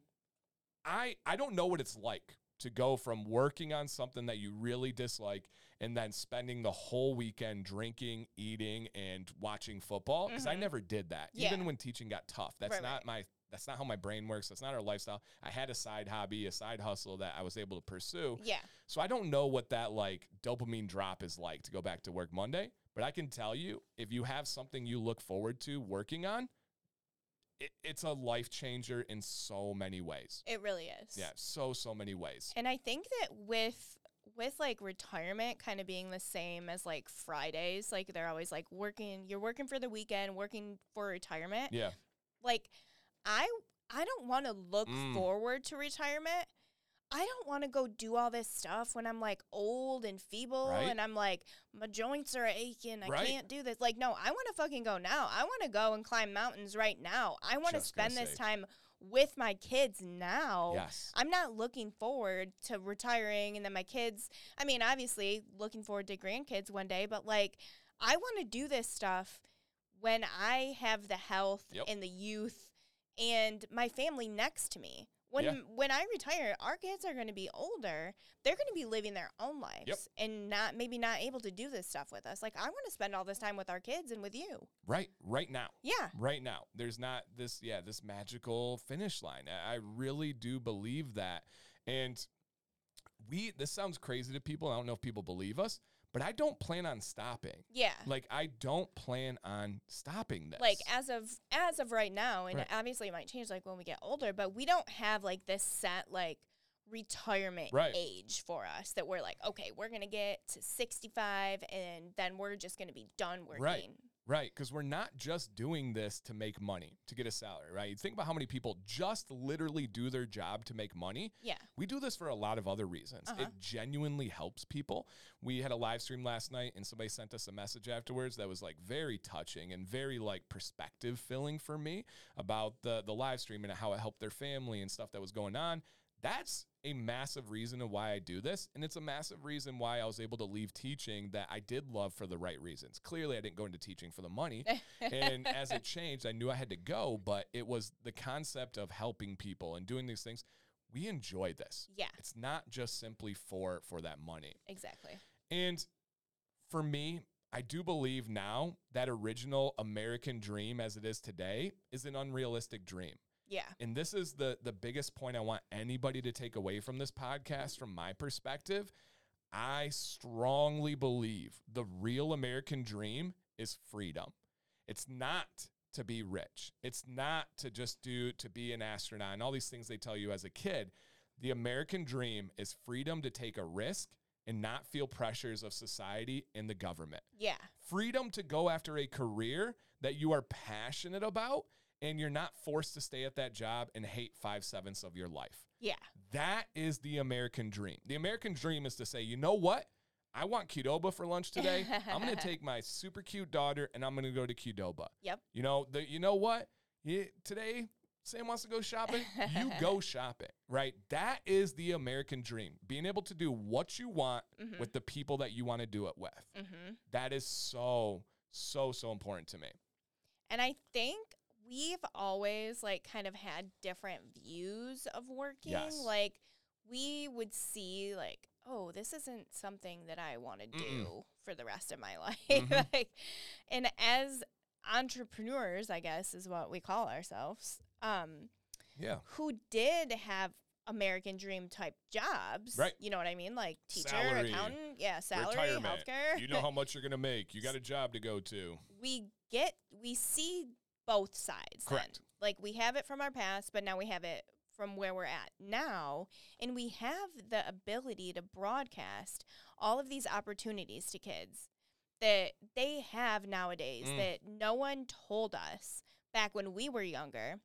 I I don't know what it's like to go from working on something that you really dislike and then spending the whole weekend drinking, eating and watching football because I Mhm. never did that. Yeah. Even when teaching got tough. That's Right, not right. my that's not how my brain works. That's not our lifestyle. I had a side hobby, a side hustle that I was able to pursue. Yeah. So I don't know what that like dopamine drop is like to go back to work Monday, but I can tell you if you have something you look forward to working on, it, it's a life changer in so many ways. It really is. Yeah, so so many ways. And I think that with with like retirement kind of being the same as like Fridays, like they're always like working you're working for the weekend, working for retirement. Yeah, Like I I don't want to look Mm. forward to retirement. I don't want to go do all this stuff when I'm like old and feeble Right. and I'm like my joints are aching. I Right. can't do this. Like no, I want to fucking go now. I want to go and climb mountains right now. I want to spend this time with my kids now. yes, I'm not looking forward to retiring and then my kids. I mean, obviously looking forward to grandkids one day, but like I want to do this stuff when I have the health Yep. and the youth and my family next to me. When Yeah. when I retire, our kids are going to be older. They're going to be living their own lives and not maybe not able to do this stuff with us. Like I want to spend all this time with our kids and with you. right, right now. Yeah. right now. There's not this, yeah, this magical finish line. I I really do believe that. And we, this sounds crazy to people. I don't know if people believe us, but I don't plan on stopping. Yeah. Like, I don't plan on stopping this. like as of as of right now and Right. obviously it might change like when we get older but we don't have like this set like retirement Right. age for us that we're like okay we're gonna get to 65 and then we're just gonna be done working Right. Right, because we're not just doing this to make money, to get a salary, right? You think about how many people just literally do their job to make money. yeah We do this for a lot of other reasons. Uh-huh. It genuinely helps people. We had a live stream last night and somebody sent us a message afterwards that was like very touching and very like perspective filling for me about the the live stream and how it helped their family and stuff that was going on. That's a massive reason of why I do this. And it's a massive reason why I was able to leave teaching that I did love for the right reasons. Clearly, I didn't go into teaching for the money. and as it changed, I knew I had to go, but it was the concept of helping people and doing these things. We enjoy this. Yeah. It's not just simply for for that money. Exactly. And for me, I do believe now that original American dream as it is today is an unrealistic dream. Yeah. And this is the the biggest point I want anybody to take away from this podcast from my perspective. I strongly believe the real American dream is freedom. It's not to be rich. It's not to just do to be an astronaut and all these things they tell you as a kid. The American dream is freedom to take a risk and not feel pressures of society and the government. Yeah. Freedom to go after a career that you are passionate about and you're not forced to stay at that job and hate five sevenths of your life. Yeah. That is the American dream. The American dream is to say, you know what? I want Qdoba for lunch today. I'm going to take my super cute daughter and I'm going to go to Qdoba. Yep. You know, the, you know what? Yeah, today, Sam wants to go shopping. You go shopping, right? That is the American dream. Being able to do what you want Mhm. with the people that you want to do it with. Mm-hmm. That is so, so, so important to me. And I think we've always like kind of had different views of working. Yes. Like we would see like, oh, this isn't something that I want to do Mm-mm. for the rest of my life. Mhm. like and as entrepreneurs, I guess is what we call ourselves. Um Yeah. who did have American dream type jobs. Right. You know what I mean? Like teacher, Salary, accountant, yeah, salary, Retirement. healthcare. You know how much you're going to make. You got a job to go to. we get we see both sides then. Correct. like we have it from our past but now we have it from where we're at now and we have the ability to broadcast all of these opportunities to kids that they have nowadays Mm. that no one told us back when we were younger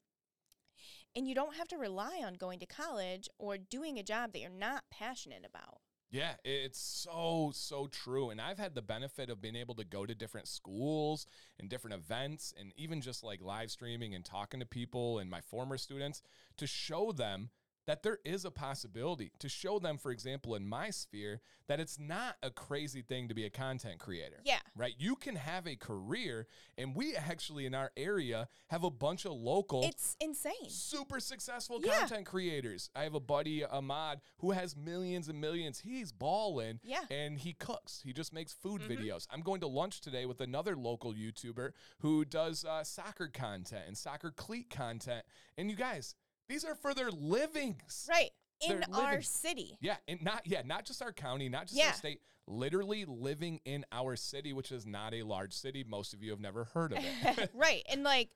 and you don't have to rely on going to college or doing a job that you're not passionate about Yeah, it's so, so true. And I've had the benefit of being able to go to different schools and different events and even just like live streaming and talking to people and my former students to show them that there is a possibility, to show them, for example, in my sphere, that it's not a crazy thing to be a content creator. yeah Right? You can have a career, and we actually in our area have a bunch of local it's insane super successful Yeah. content creators. I have a buddy, Ahmad, who has millions and millions. He's balling. Yeah. And he cooks. He just makes food Mhm. videos. I'm going to lunch today with another local YouTuber who does uh, soccer content and soccer cleat content. And you guys, these are for their livings. right in They're our living- city Yeah, and not yeah, not just our county, not just Yeah. our state, literally living in our city, which is not a large city. Most of you have never heard of it. right. And like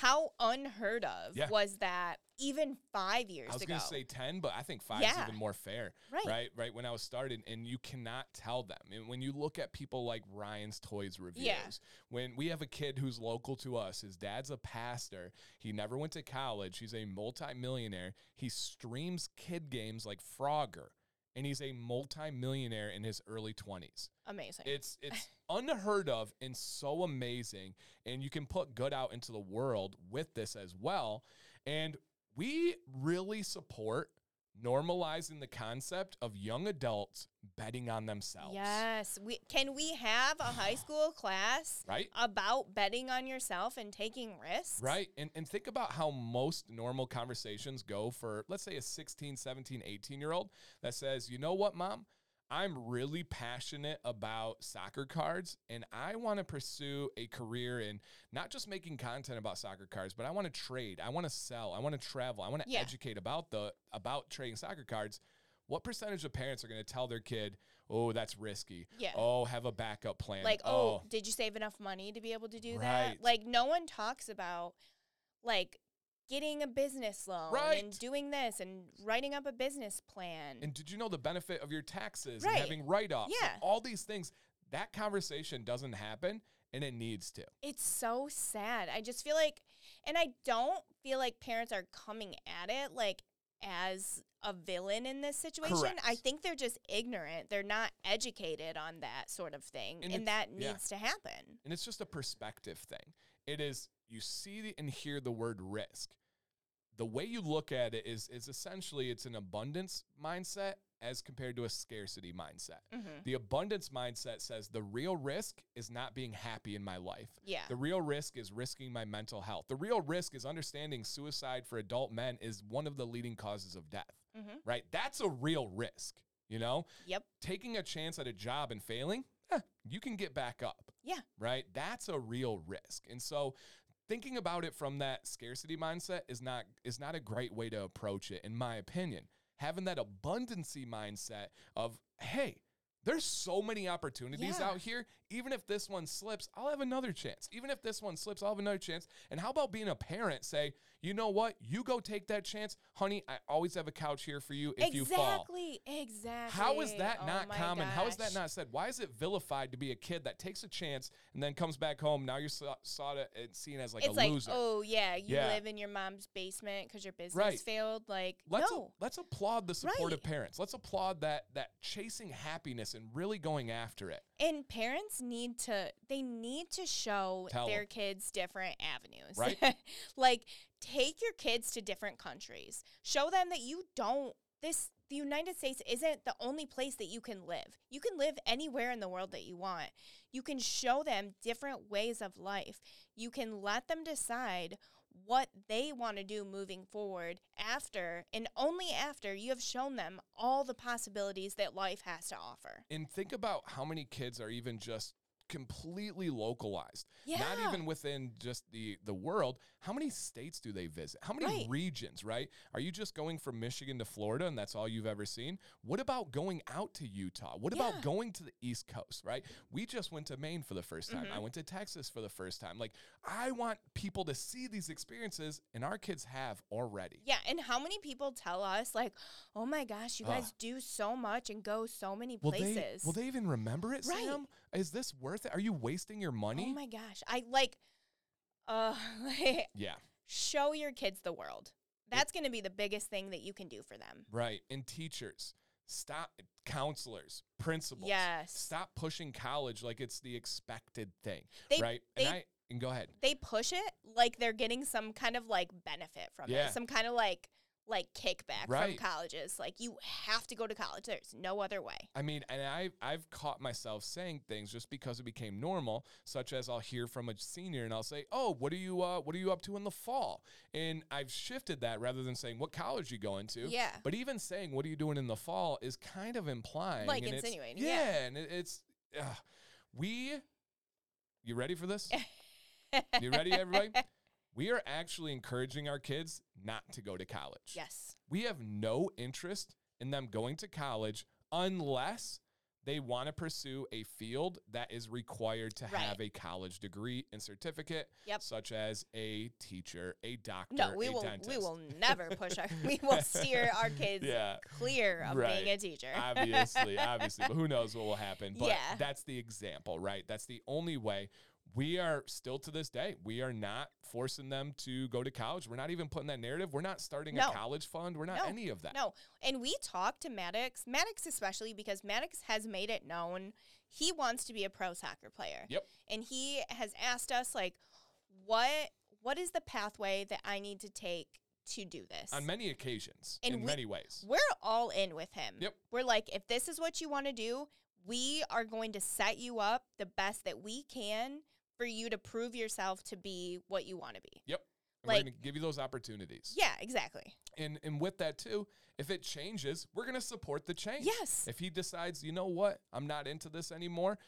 how unheard of Yeah. was that even five years ago? I was going to say 10, but I think five Yeah. is even more fair. Right. Right. Right. When I was started, and you cannot tell them. And when you look at people like Ryan's Toys reviews, Yeah. when we have a kid who's local to us, his dad's a pastor, he never went to college, he's a multimillionaire, he streams kid games like Frogger, and he's a multimillionaire in his early 20s. Amazing. It's it's unheard of and so amazing, and you can put good out into the world with this as well. And we really support normalizing the concept of young adults betting on themselves. yes. We can we have a high school class Right? about betting on yourself and taking risks? Right. And and think about how most normal conversations go for let's say a 16, 17, 18 year old that says, "You know what, mom? I'm really passionate about soccer cards and I want to pursue a career in not just making content about soccer cards, but I want to trade, I want to sell, I want to travel, I want to Yeah. educate about the about trading soccer cards." What percentage of parents are going to tell their kid, "Oh, that's risky." Yeah. Oh, have a backup plan. Like, oh, oh. did you save enough money to be able to do Right. that? Like no one talks about like getting a business loan Right. and doing this and writing up a business plan. And did you know the benefit of your taxes Right. and having write offs? Yeah. All these things. That conversation doesn't happen and it needs to. It's so sad. I just feel like, and I don't feel like parents are coming at it like as a villain in this situation. I think they're just ignorant. They're not educated on that sort of thing. And And, that yeah. needs to happen. And it's just a perspective thing. It is, you see the, and hear the word risk. The way you look at it is is essentially it's an abundance mindset as compared to a scarcity mindset. Mhm. The abundance mindset says the real risk is not being happy in my life. Yeah. The real risk is risking my mental health. The real risk is understanding suicide for adult men is one of the leading causes of death, Mhm. right? That's a real risk, you know? Yep. Taking a chance at a job and failing, eh, you can get back up, Yeah. right? That's a real risk. And so thinking about it from that scarcity mindset is not is not a great way to approach it in my opinion. Having that abundancy mindset of, hey, there's so many opportunities Yeah. out here. Even if this one slips, I'll have another chance. Even if this one slips, I'll have another chance. And how about being a parent? Say, you know what? You go take that chance. Honey, I always have a couch here for you if you fall. exactly. Exactly. How is that Oh not common? How is that not said? Why is it vilified to be a kid that takes a chance and then comes back home? Now you're saw, saw it and seen as like it's a like, loser. oh yeah, you Yeah. live in your mom's basement because your business Right. failed. Like, let's no, let's applaud the supportive Right. parents. Let's applaud that that chasing happiness and really going after it. And parents need to they need to show Tell their kids different avenues. Right. like, take your kids to different countries. Show them that you don't. This the United States isn't the only place that you can live. You can live anywhere in the world that you want. You can show them different ways of life. You can let them decide what they want to do moving forward after and only after you have shown them all the possibilities that life has to offer. And think about how many kids are even just completely localized. Yeah. Not even within just the the world. How many states do they visit? How many Right. regions, right? Are you just going from Michigan to Florida and that's all you've ever seen? What about going out to Utah? What Yeah. about going to the East Coast, right? We just went to Maine for the first time. Mm-hmm. I went to Texas for the first time. Like I want people to see these experiences and our kids have already. Yeah, and how many people tell us like, "Oh my gosh, you guys do so much and go so many Will they, places." will they even remember it, Right. Sam? Is this worth it? Are you wasting your money? Oh my gosh, I like, uh, yeah. show your kids the world. That's going to be the biggest thing that you can do for them. Right. And teachers, stop, counselors, principals. Yes. Stop pushing college like it's the expected thing. They- right. they- and I, and go ahead. They push it like they're getting some kind of like benefit from Yeah. it, some kind of like like kickback Right. from colleges. Like you have to go to college. There's no other way. I mean, and I, I've caught myself saying things just because it became normal, such as I'll hear from a senior and I'll say, "Oh, what are you, uh, what are you up to in the fall?" And I've shifted that rather than saying, "What college you going to?" Yeah. But even saying, "What are you doing in the fall?" is kind of implying, Like insinuating, Yeah, yeah. and it, it's uh, we. You ready for this? You ready, everybody? We are actually encouraging our kids not to go to college. yes. We have no interest in them going to college unless they want to pursue a field that is required to Right. have a college degree and certificate, Yep. such as a teacher, a doctor, No, we a will. dentist. We will never push our. We will steer our kids Yeah. clear of Right. being a teacher. obviously, obviously, but who knows what will happen? But Yeah. that's the example, right? That's the only way. We are still to this day, we are not forcing them to go to college. We're not even putting that narrative. We're not starting No. a college fund. We're not No. any of that. No, and we talk to Maddox, Maddox especially because Maddox has made it known he wants to be a pro soccer player. Yep. And he has asked us like, what what is the pathway that I need to take to do this? On many occasions, And in we- many ways. We're all in with him. Yep. We're like, if this is what you want to do, we are going to set you up the best that we can for you to prove yourself to be what you want to be. Yep. And Like- we're to give you those opportunities. Yeah, exactly. And and with that too, if it changes, we're to support the change. Yes. If he decides, you know what, I'm not into this anymore,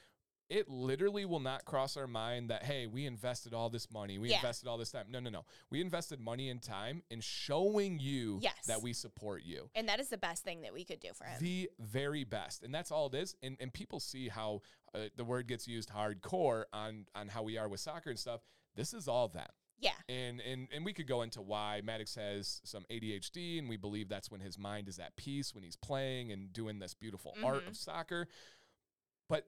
it literally will not cross our mind that hey, we invested all this money, we Yeah. invested all this time. No, no, no. We invested money and time in showing you Yes. that we support you. And that is the best thing that we could do for him. The very best, and that's all it is. And and people see how uh, the word gets used hardcore on on how we are with soccer and stuff. This is all that. yeah. And, and and we could go into why Maddox has some ADHD, and we believe that's when his mind is at peace when he's playing and doing this beautiful art Mhm. of soccer. But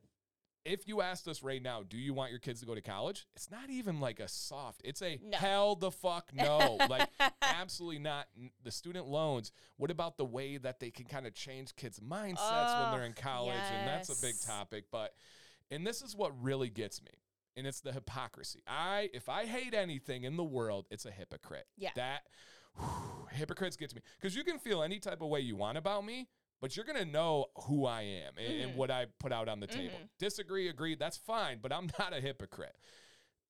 if you asked us right now, do you want your kids to go to college? It's not even like a soft. It's a No. hell the fuck no. like absolutely not. The student loans. What about the way that they can kind of change kids' mindsets when they're in Oh, college? And that's a big topic. But and this is what really gets me. And it's the hypocrisy. I if I hate anything in the world, it's a hypocrite. Yeah. That whew, hypocrites get to me because you can feel any type of way you want about me. But you're gonna know who I am and, and Mhm. what I put out on the table. Mhm. Disagree, agree, that's fine, but I'm not a hypocrite.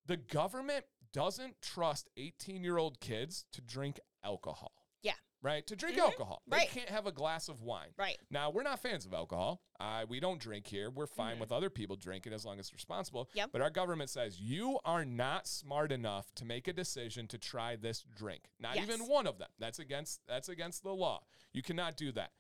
The government doesn't trust 18 year old kids to drink alcohol. Yeah. Right? To drink Mhm. alcohol. Right. They can't have a glass of wine. Right. Now, we're not fans of alcohol. Uh, we don't drink here. We're fine Mhm. with other people drinking as long as it's responsible. Yep. But our government says you are not smart enough to make a decision to try this drink. Not even one of them. That's against that's against the law. You cannot do that.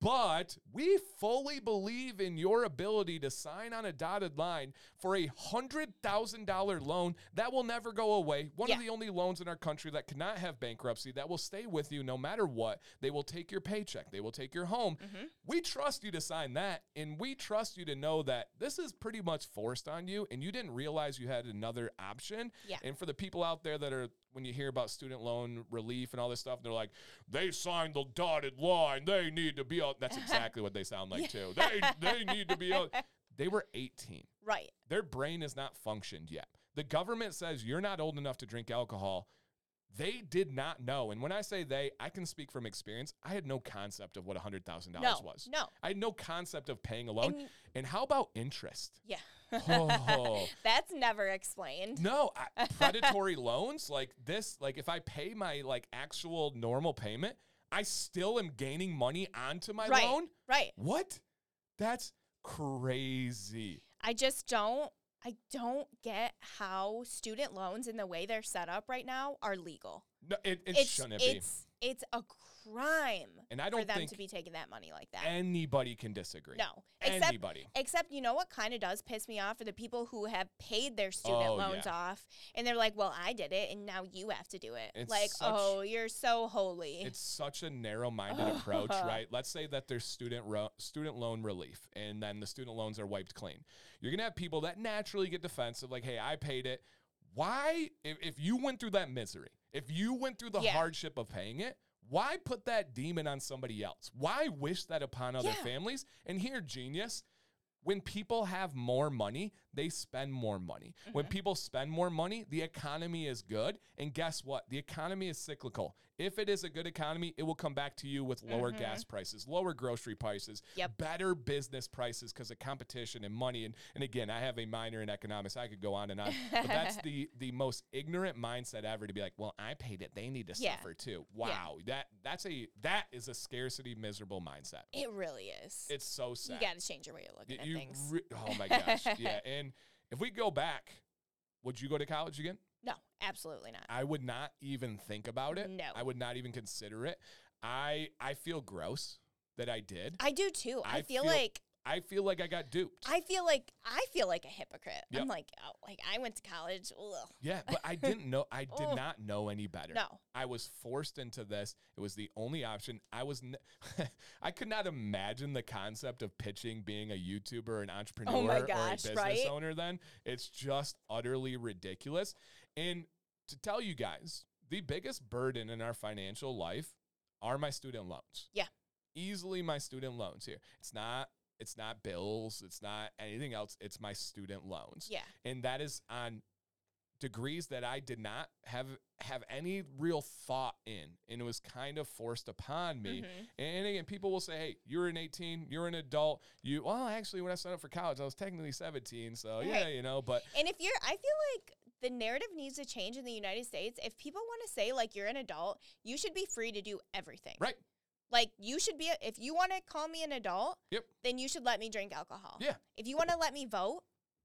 But we fully believe in your ability to sign on a dotted line for a hundred thousand dollar loan that will never go away. One of the only loans in our country that cannot have bankruptcy that will stay with you no matter what. They will take your paycheck. They will take your home. Mhm. We trust you to sign that, and we trust you to know that this is pretty much forced on you, and you didn't realize you had another option. Yeah. And for the people out there that are, when you hear about student loan relief and all this stuff, they're like, they signed the dotted line. They need to be out. That's exactly what they sound like, too. They, they need to be out. They were 18. Right. Their brain has not functioned yet. The government says you're not old enough to drink alcohol. They did not know. And when I say they, I can speak from experience. I had no concept of what $100,000 No. was. No. I had no concept of paying a loan. And- And, how about interest? Yeah. Oh. That's never explained. No, I, predatory loans like this, like if I pay my like actual normal payment, I still am gaining money onto my Right. loan. Right. What? That's crazy. I just don't I don't get how student loans and the way they're set up right now are legal. No, it, it it's shouldn't be. It's a crime And I don't them think to be taking that money like that. anybody can disagree. no. Except Anybody. Except, you know what kind of does piss me off are the people who have paid their student Oh, loans yeah. off and they're like, well, I did it and now you have to do it. It's like, such- oh, you're so holy. It's such a narrow-minded approach, right? Let's say that there's student ro- student loan relief, and then the student loans are wiped clean. You're gonna have people that naturally get defensive, like, "Hey, I paid it." Why, if, if you went through that misery, if you went through the Yeah. hardship of paying it, why put that demon on somebody else? Why wish that upon other Yeah. families? And here, genius. When people have more money, they spend more money. When Mm-hmm. people spend more money, the economy is good. And guess what? The economy is cyclical. If it is a good economy, it will come back to you with lower gas prices, lower grocery prices, Mm-hmm. Yep. better business prices because of competition and money. And, and again, I have a minor in economics. I could go on and on. But that's the the most ignorant mindset ever to be like, well, I paid it. They need to Yeah. suffer too. Wow. That that's a that is a scarcity miserable mindset. it really is. It's so sad. you got to change your way of looking Y- at you things. re- oh my gosh. yeah. And if we go back, would you go to college again? no, absolutely not. I would not even think about it. No. I would not even consider it. I I feel gross that I did. I do too. I, I feel, feel- like I feel like I got duped. I feel like I feel like a hypocrite. Yep. I'm like, oh, like I went to college. Ugh. yeah, but I didn't know I did not know any better. No. I was forced into this. It was the only option. I was n- I could not imagine the concept of pitching being a YouTuber, an entrepreneur, Oh my or a business right? owner then. It's just utterly ridiculous. And to tell you guys, the biggest burden in our financial life are my student loans. Yeah. Easily my student loans here. It's not it's not bills, it's not anything else, it's my student loans Yeah. and that is on degrees that I did not have have any real thought in, and it was kind of forced upon me. Mhm. And again, people will say, "Hey, you're an 18, you're an adult. You well, actually, when I signed up for college, I was technically 17, so yeah, you know." But And if you're, I feel like the narrative needs to change in the United States. If people want to say like you're an adult, you should be free to do everything. right, Like you should be. If you want to call me an adult, Yep. then you should let me drink alcohol. Yeah. If you want to let me vote,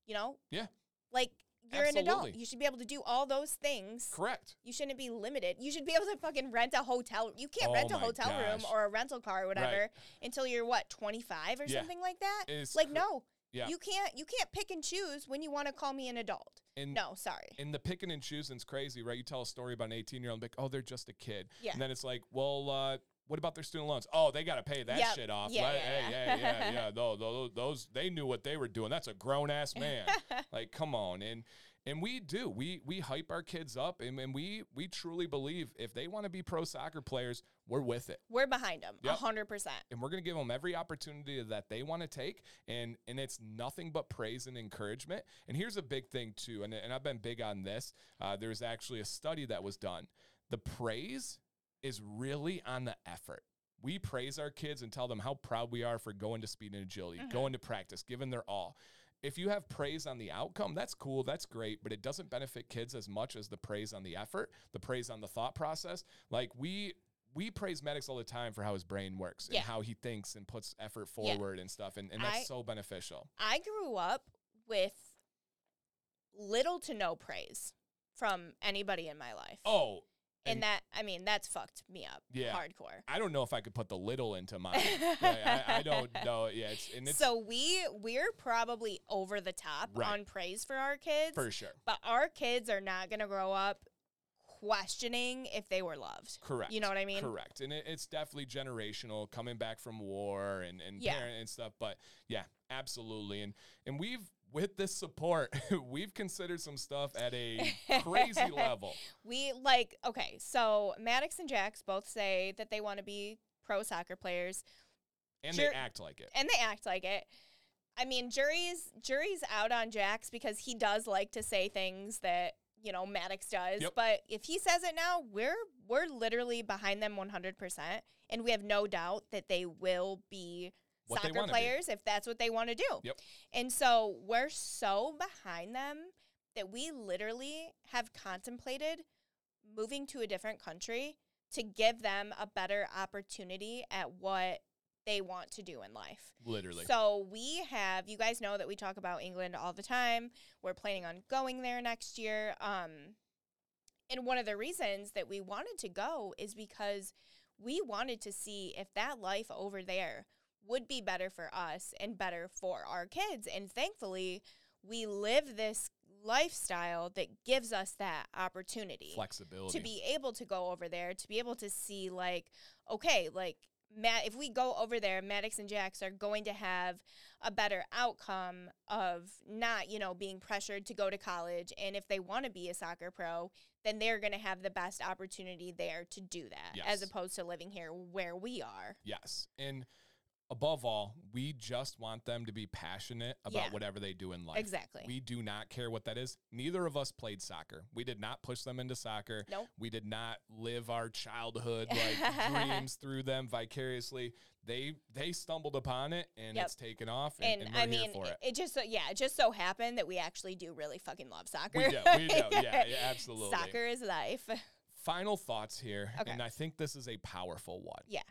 you know. Yeah. Like you're an adult. You should be able to do all those things. correct. You shouldn't be limited. You should be able to fucking rent a hotel. You can't Oh rent a my hotel room or a rental car or whatever until you're what 25 or Yeah. something like that. It's like cr- no, Yeah. you can't. You can't pick and choose when you want to call me an adult. And No, sorry. and the picking and choosing's crazy, right? You tell a story about an 18 year old, like, oh, they're just a kid. Yeah. And then it's like, well, uh, what about their student loans? Oh, they got to pay that Yep. shit off. Yeah, Like, yeah, hey, yeah. yeah, yeah, yeah. Those, those, those, they knew what they were doing. That's a grown ass man. like, come on. And and we do. We we hype our kids up, and, and we we truly believe if they want to be pro soccer players, we're with it. We're behind them, Yep. hundred percent. and we're going to give them every opportunity that they want to take and and it's nothing but praise and encouragement and here's a big thing too and, and i've been big on this uh, there's actually a study that was done the praise is really on the effort. We praise our kids and tell them how proud we are for going to speed and agility, Mhm. going to practice, giving their all. If you have praise on the outcome, that's cool, that's great, but it doesn't benefit kids as much as the praise on the effort, the praise on the thought process. Like we we praise Maddox all the time for how his brain works Yeah. and how he thinks and puts effort Yeah. forward and stuff, and, and that's I- so beneficial. I grew up with little to no praise from anybody in my life. Oh, and, and- that I mean that's fucked me up Yeah. hardcore. I don't know if I could put the little into mine. Yeah, I, I don't know. Yeah, it's and it's so we we're probably over the top Right. on praise for our kids, for sure. but our kids are not going to grow up questioning if they were loved. Correct. You know what I mean? Correct. And it, it's definitely generational coming back from war and, and Yeah. parent and stuff. But yeah, absolutely. And and we've with this support, we've considered some stuff at a crazy level. We like okay, so Maddox and Jax both say that they want to be pro soccer players And they act like it. and they act like it. I mean, jury's jury's out on Jax because he does like to say things that you know Maddox does. Yep. But if he says it now, we're we're literally behind them one hundred percent, and we have no doubt that they will be What soccer wanna be. players if that's what they want to do. Yep. And so we're so behind them that we literally have contemplated moving to a different country to give them a better opportunity at what they want to do in life. Literally. So we have, you guys know that we talk about England all the time. We're planning on going there next year. Um, and one of the reasons that we wanted to go is because we wanted to see if that life over there would be better for us and better for our kids. And thankfully, we live this lifestyle that gives us that opportunity Flexibility. to be able to go over there, to be able to see like, okay, like Matt, if we go over there, Maddox and Jax are going to have a better outcome of not, you know, being pressured to go to college. And if they want to be a soccer pro, then they're going to have the best opportunity there to do that, as opposed to living here where we are. yes. And above all, we just want them to be passionate about Yeah. whatever they do in life. Exactly. We do not care what that is. Neither of us played soccer. We did not push them into soccer. Nope. We did not live our childhood like dreams through them vicariously. They they stumbled upon it and Yep. it's taken off and, And, and we're I mean, here for it, it. it just so, yeah, it just so happened that we actually do really fucking love soccer. We do, we do. Yeah, yeah, absolutely. Soccer is life. Final thoughts here, Okay. and I think this is a powerful one. Yeah.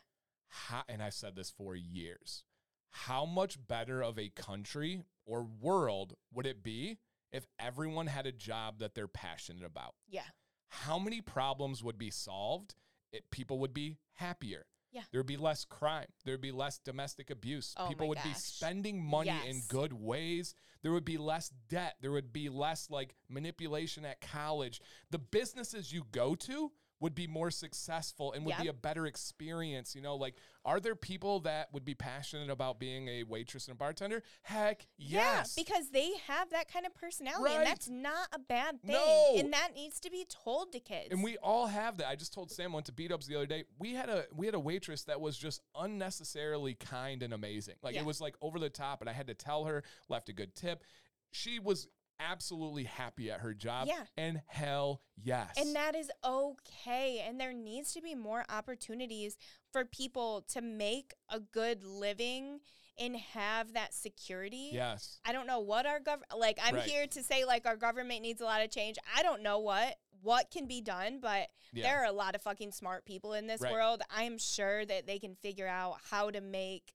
How, and I've said this for years. How much better of a country or world would it be if everyone had a job that they're passionate about? Yeah. How many problems would be solved? It, people would be happier. Yeah. There would be less crime. There would be less domestic abuse. Oh people would be spending money in good ways. There would be less debt. There would be less like manipulation at college. The businesses you go to would be more successful and would be a better experience. You know, like, are there people that would be passionate about being a waitress and a bartender? Heck, yes. Yeah, because they have that kind of personality, Right. and that's not a bad thing. No. And that needs to be told to kids. And we all have that. I just told Sam went to beat ups the other day. We had a we had a waitress that was just unnecessarily kind and amazing. Like Yeah. it was like over the top, and I had to tell her, left a good tip. She was absolutely happy at her job. Yeah. And hell yes. and that is okay. And there needs to be more opportunities for people to make a good living and have that security. yes. I don't know what our government like I'm Right. here to say like our government needs a lot of change. I don't know what what can be done, but Yeah. there are a lot of fucking smart people in this Right. world. I'm sure that they can figure out how to make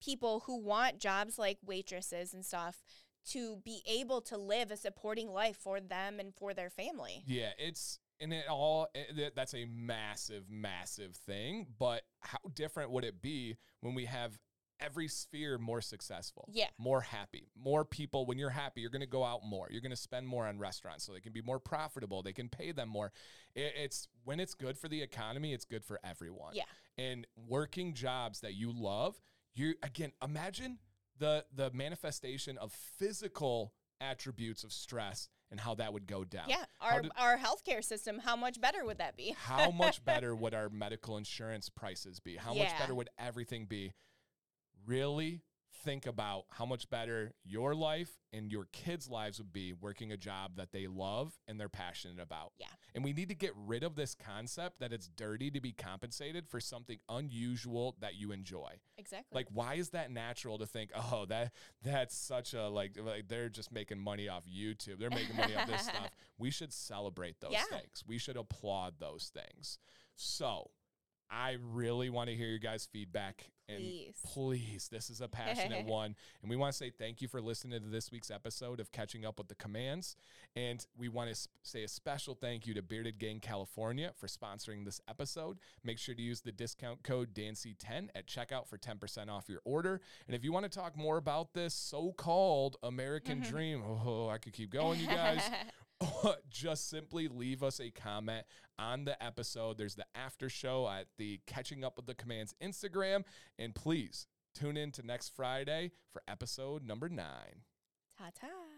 people who want jobs like waitresses and stuff to be able to live a supporting life for them and for their family. Yeah, it's and it all eh, eh, it, that's a massive, massive thing. But how different would it be when we have every sphere more successful? Yeah. more happy, more people. When you're happy, you're going to go out more. You're going to spend more on restaurants, so they can be more profitable. They can pay them more. It, it's when it's good for the economy, it's good for everyone. Yeah. and working jobs that you love. You again, imagine the the manifestation of physical attributes of stress and how that would go down. Yeah, our our healthcare system, how much better would that be? how much better would our medical insurance prices be? How much better would everything be? Really think about how much better your life and your kids' lives would be working a job that they love and they're passionate about. Yeah. And we need to get rid of this concept that it's dirty to be compensated for something unusual that you enjoy. Exactly. Like why is that natural to think, "Oh, that that's such a like like they're just making money off YouTube. They're making money off this stuff." We should celebrate those Yeah. things. We should applaud those things. So, I really want to hear your guys' feedback. And Please. please, this is a passionate one. And we want to say thank you for listening to this week's episode of Catching Up with the Addams. And we want to sp- say a special thank you to Bearded Gang California for sponsoring this episode. Make sure to use the discount code DANCY10 at checkout for 10% off your order. And if you want to talk more about this so called American mm-hmm. dream, oh, I could keep going, you guys. just simply leave us a comment on the episode. There's the after show at the Catching Up with the Addams Instagram. And please tune in to next Friday for episode number nine. Ta ta.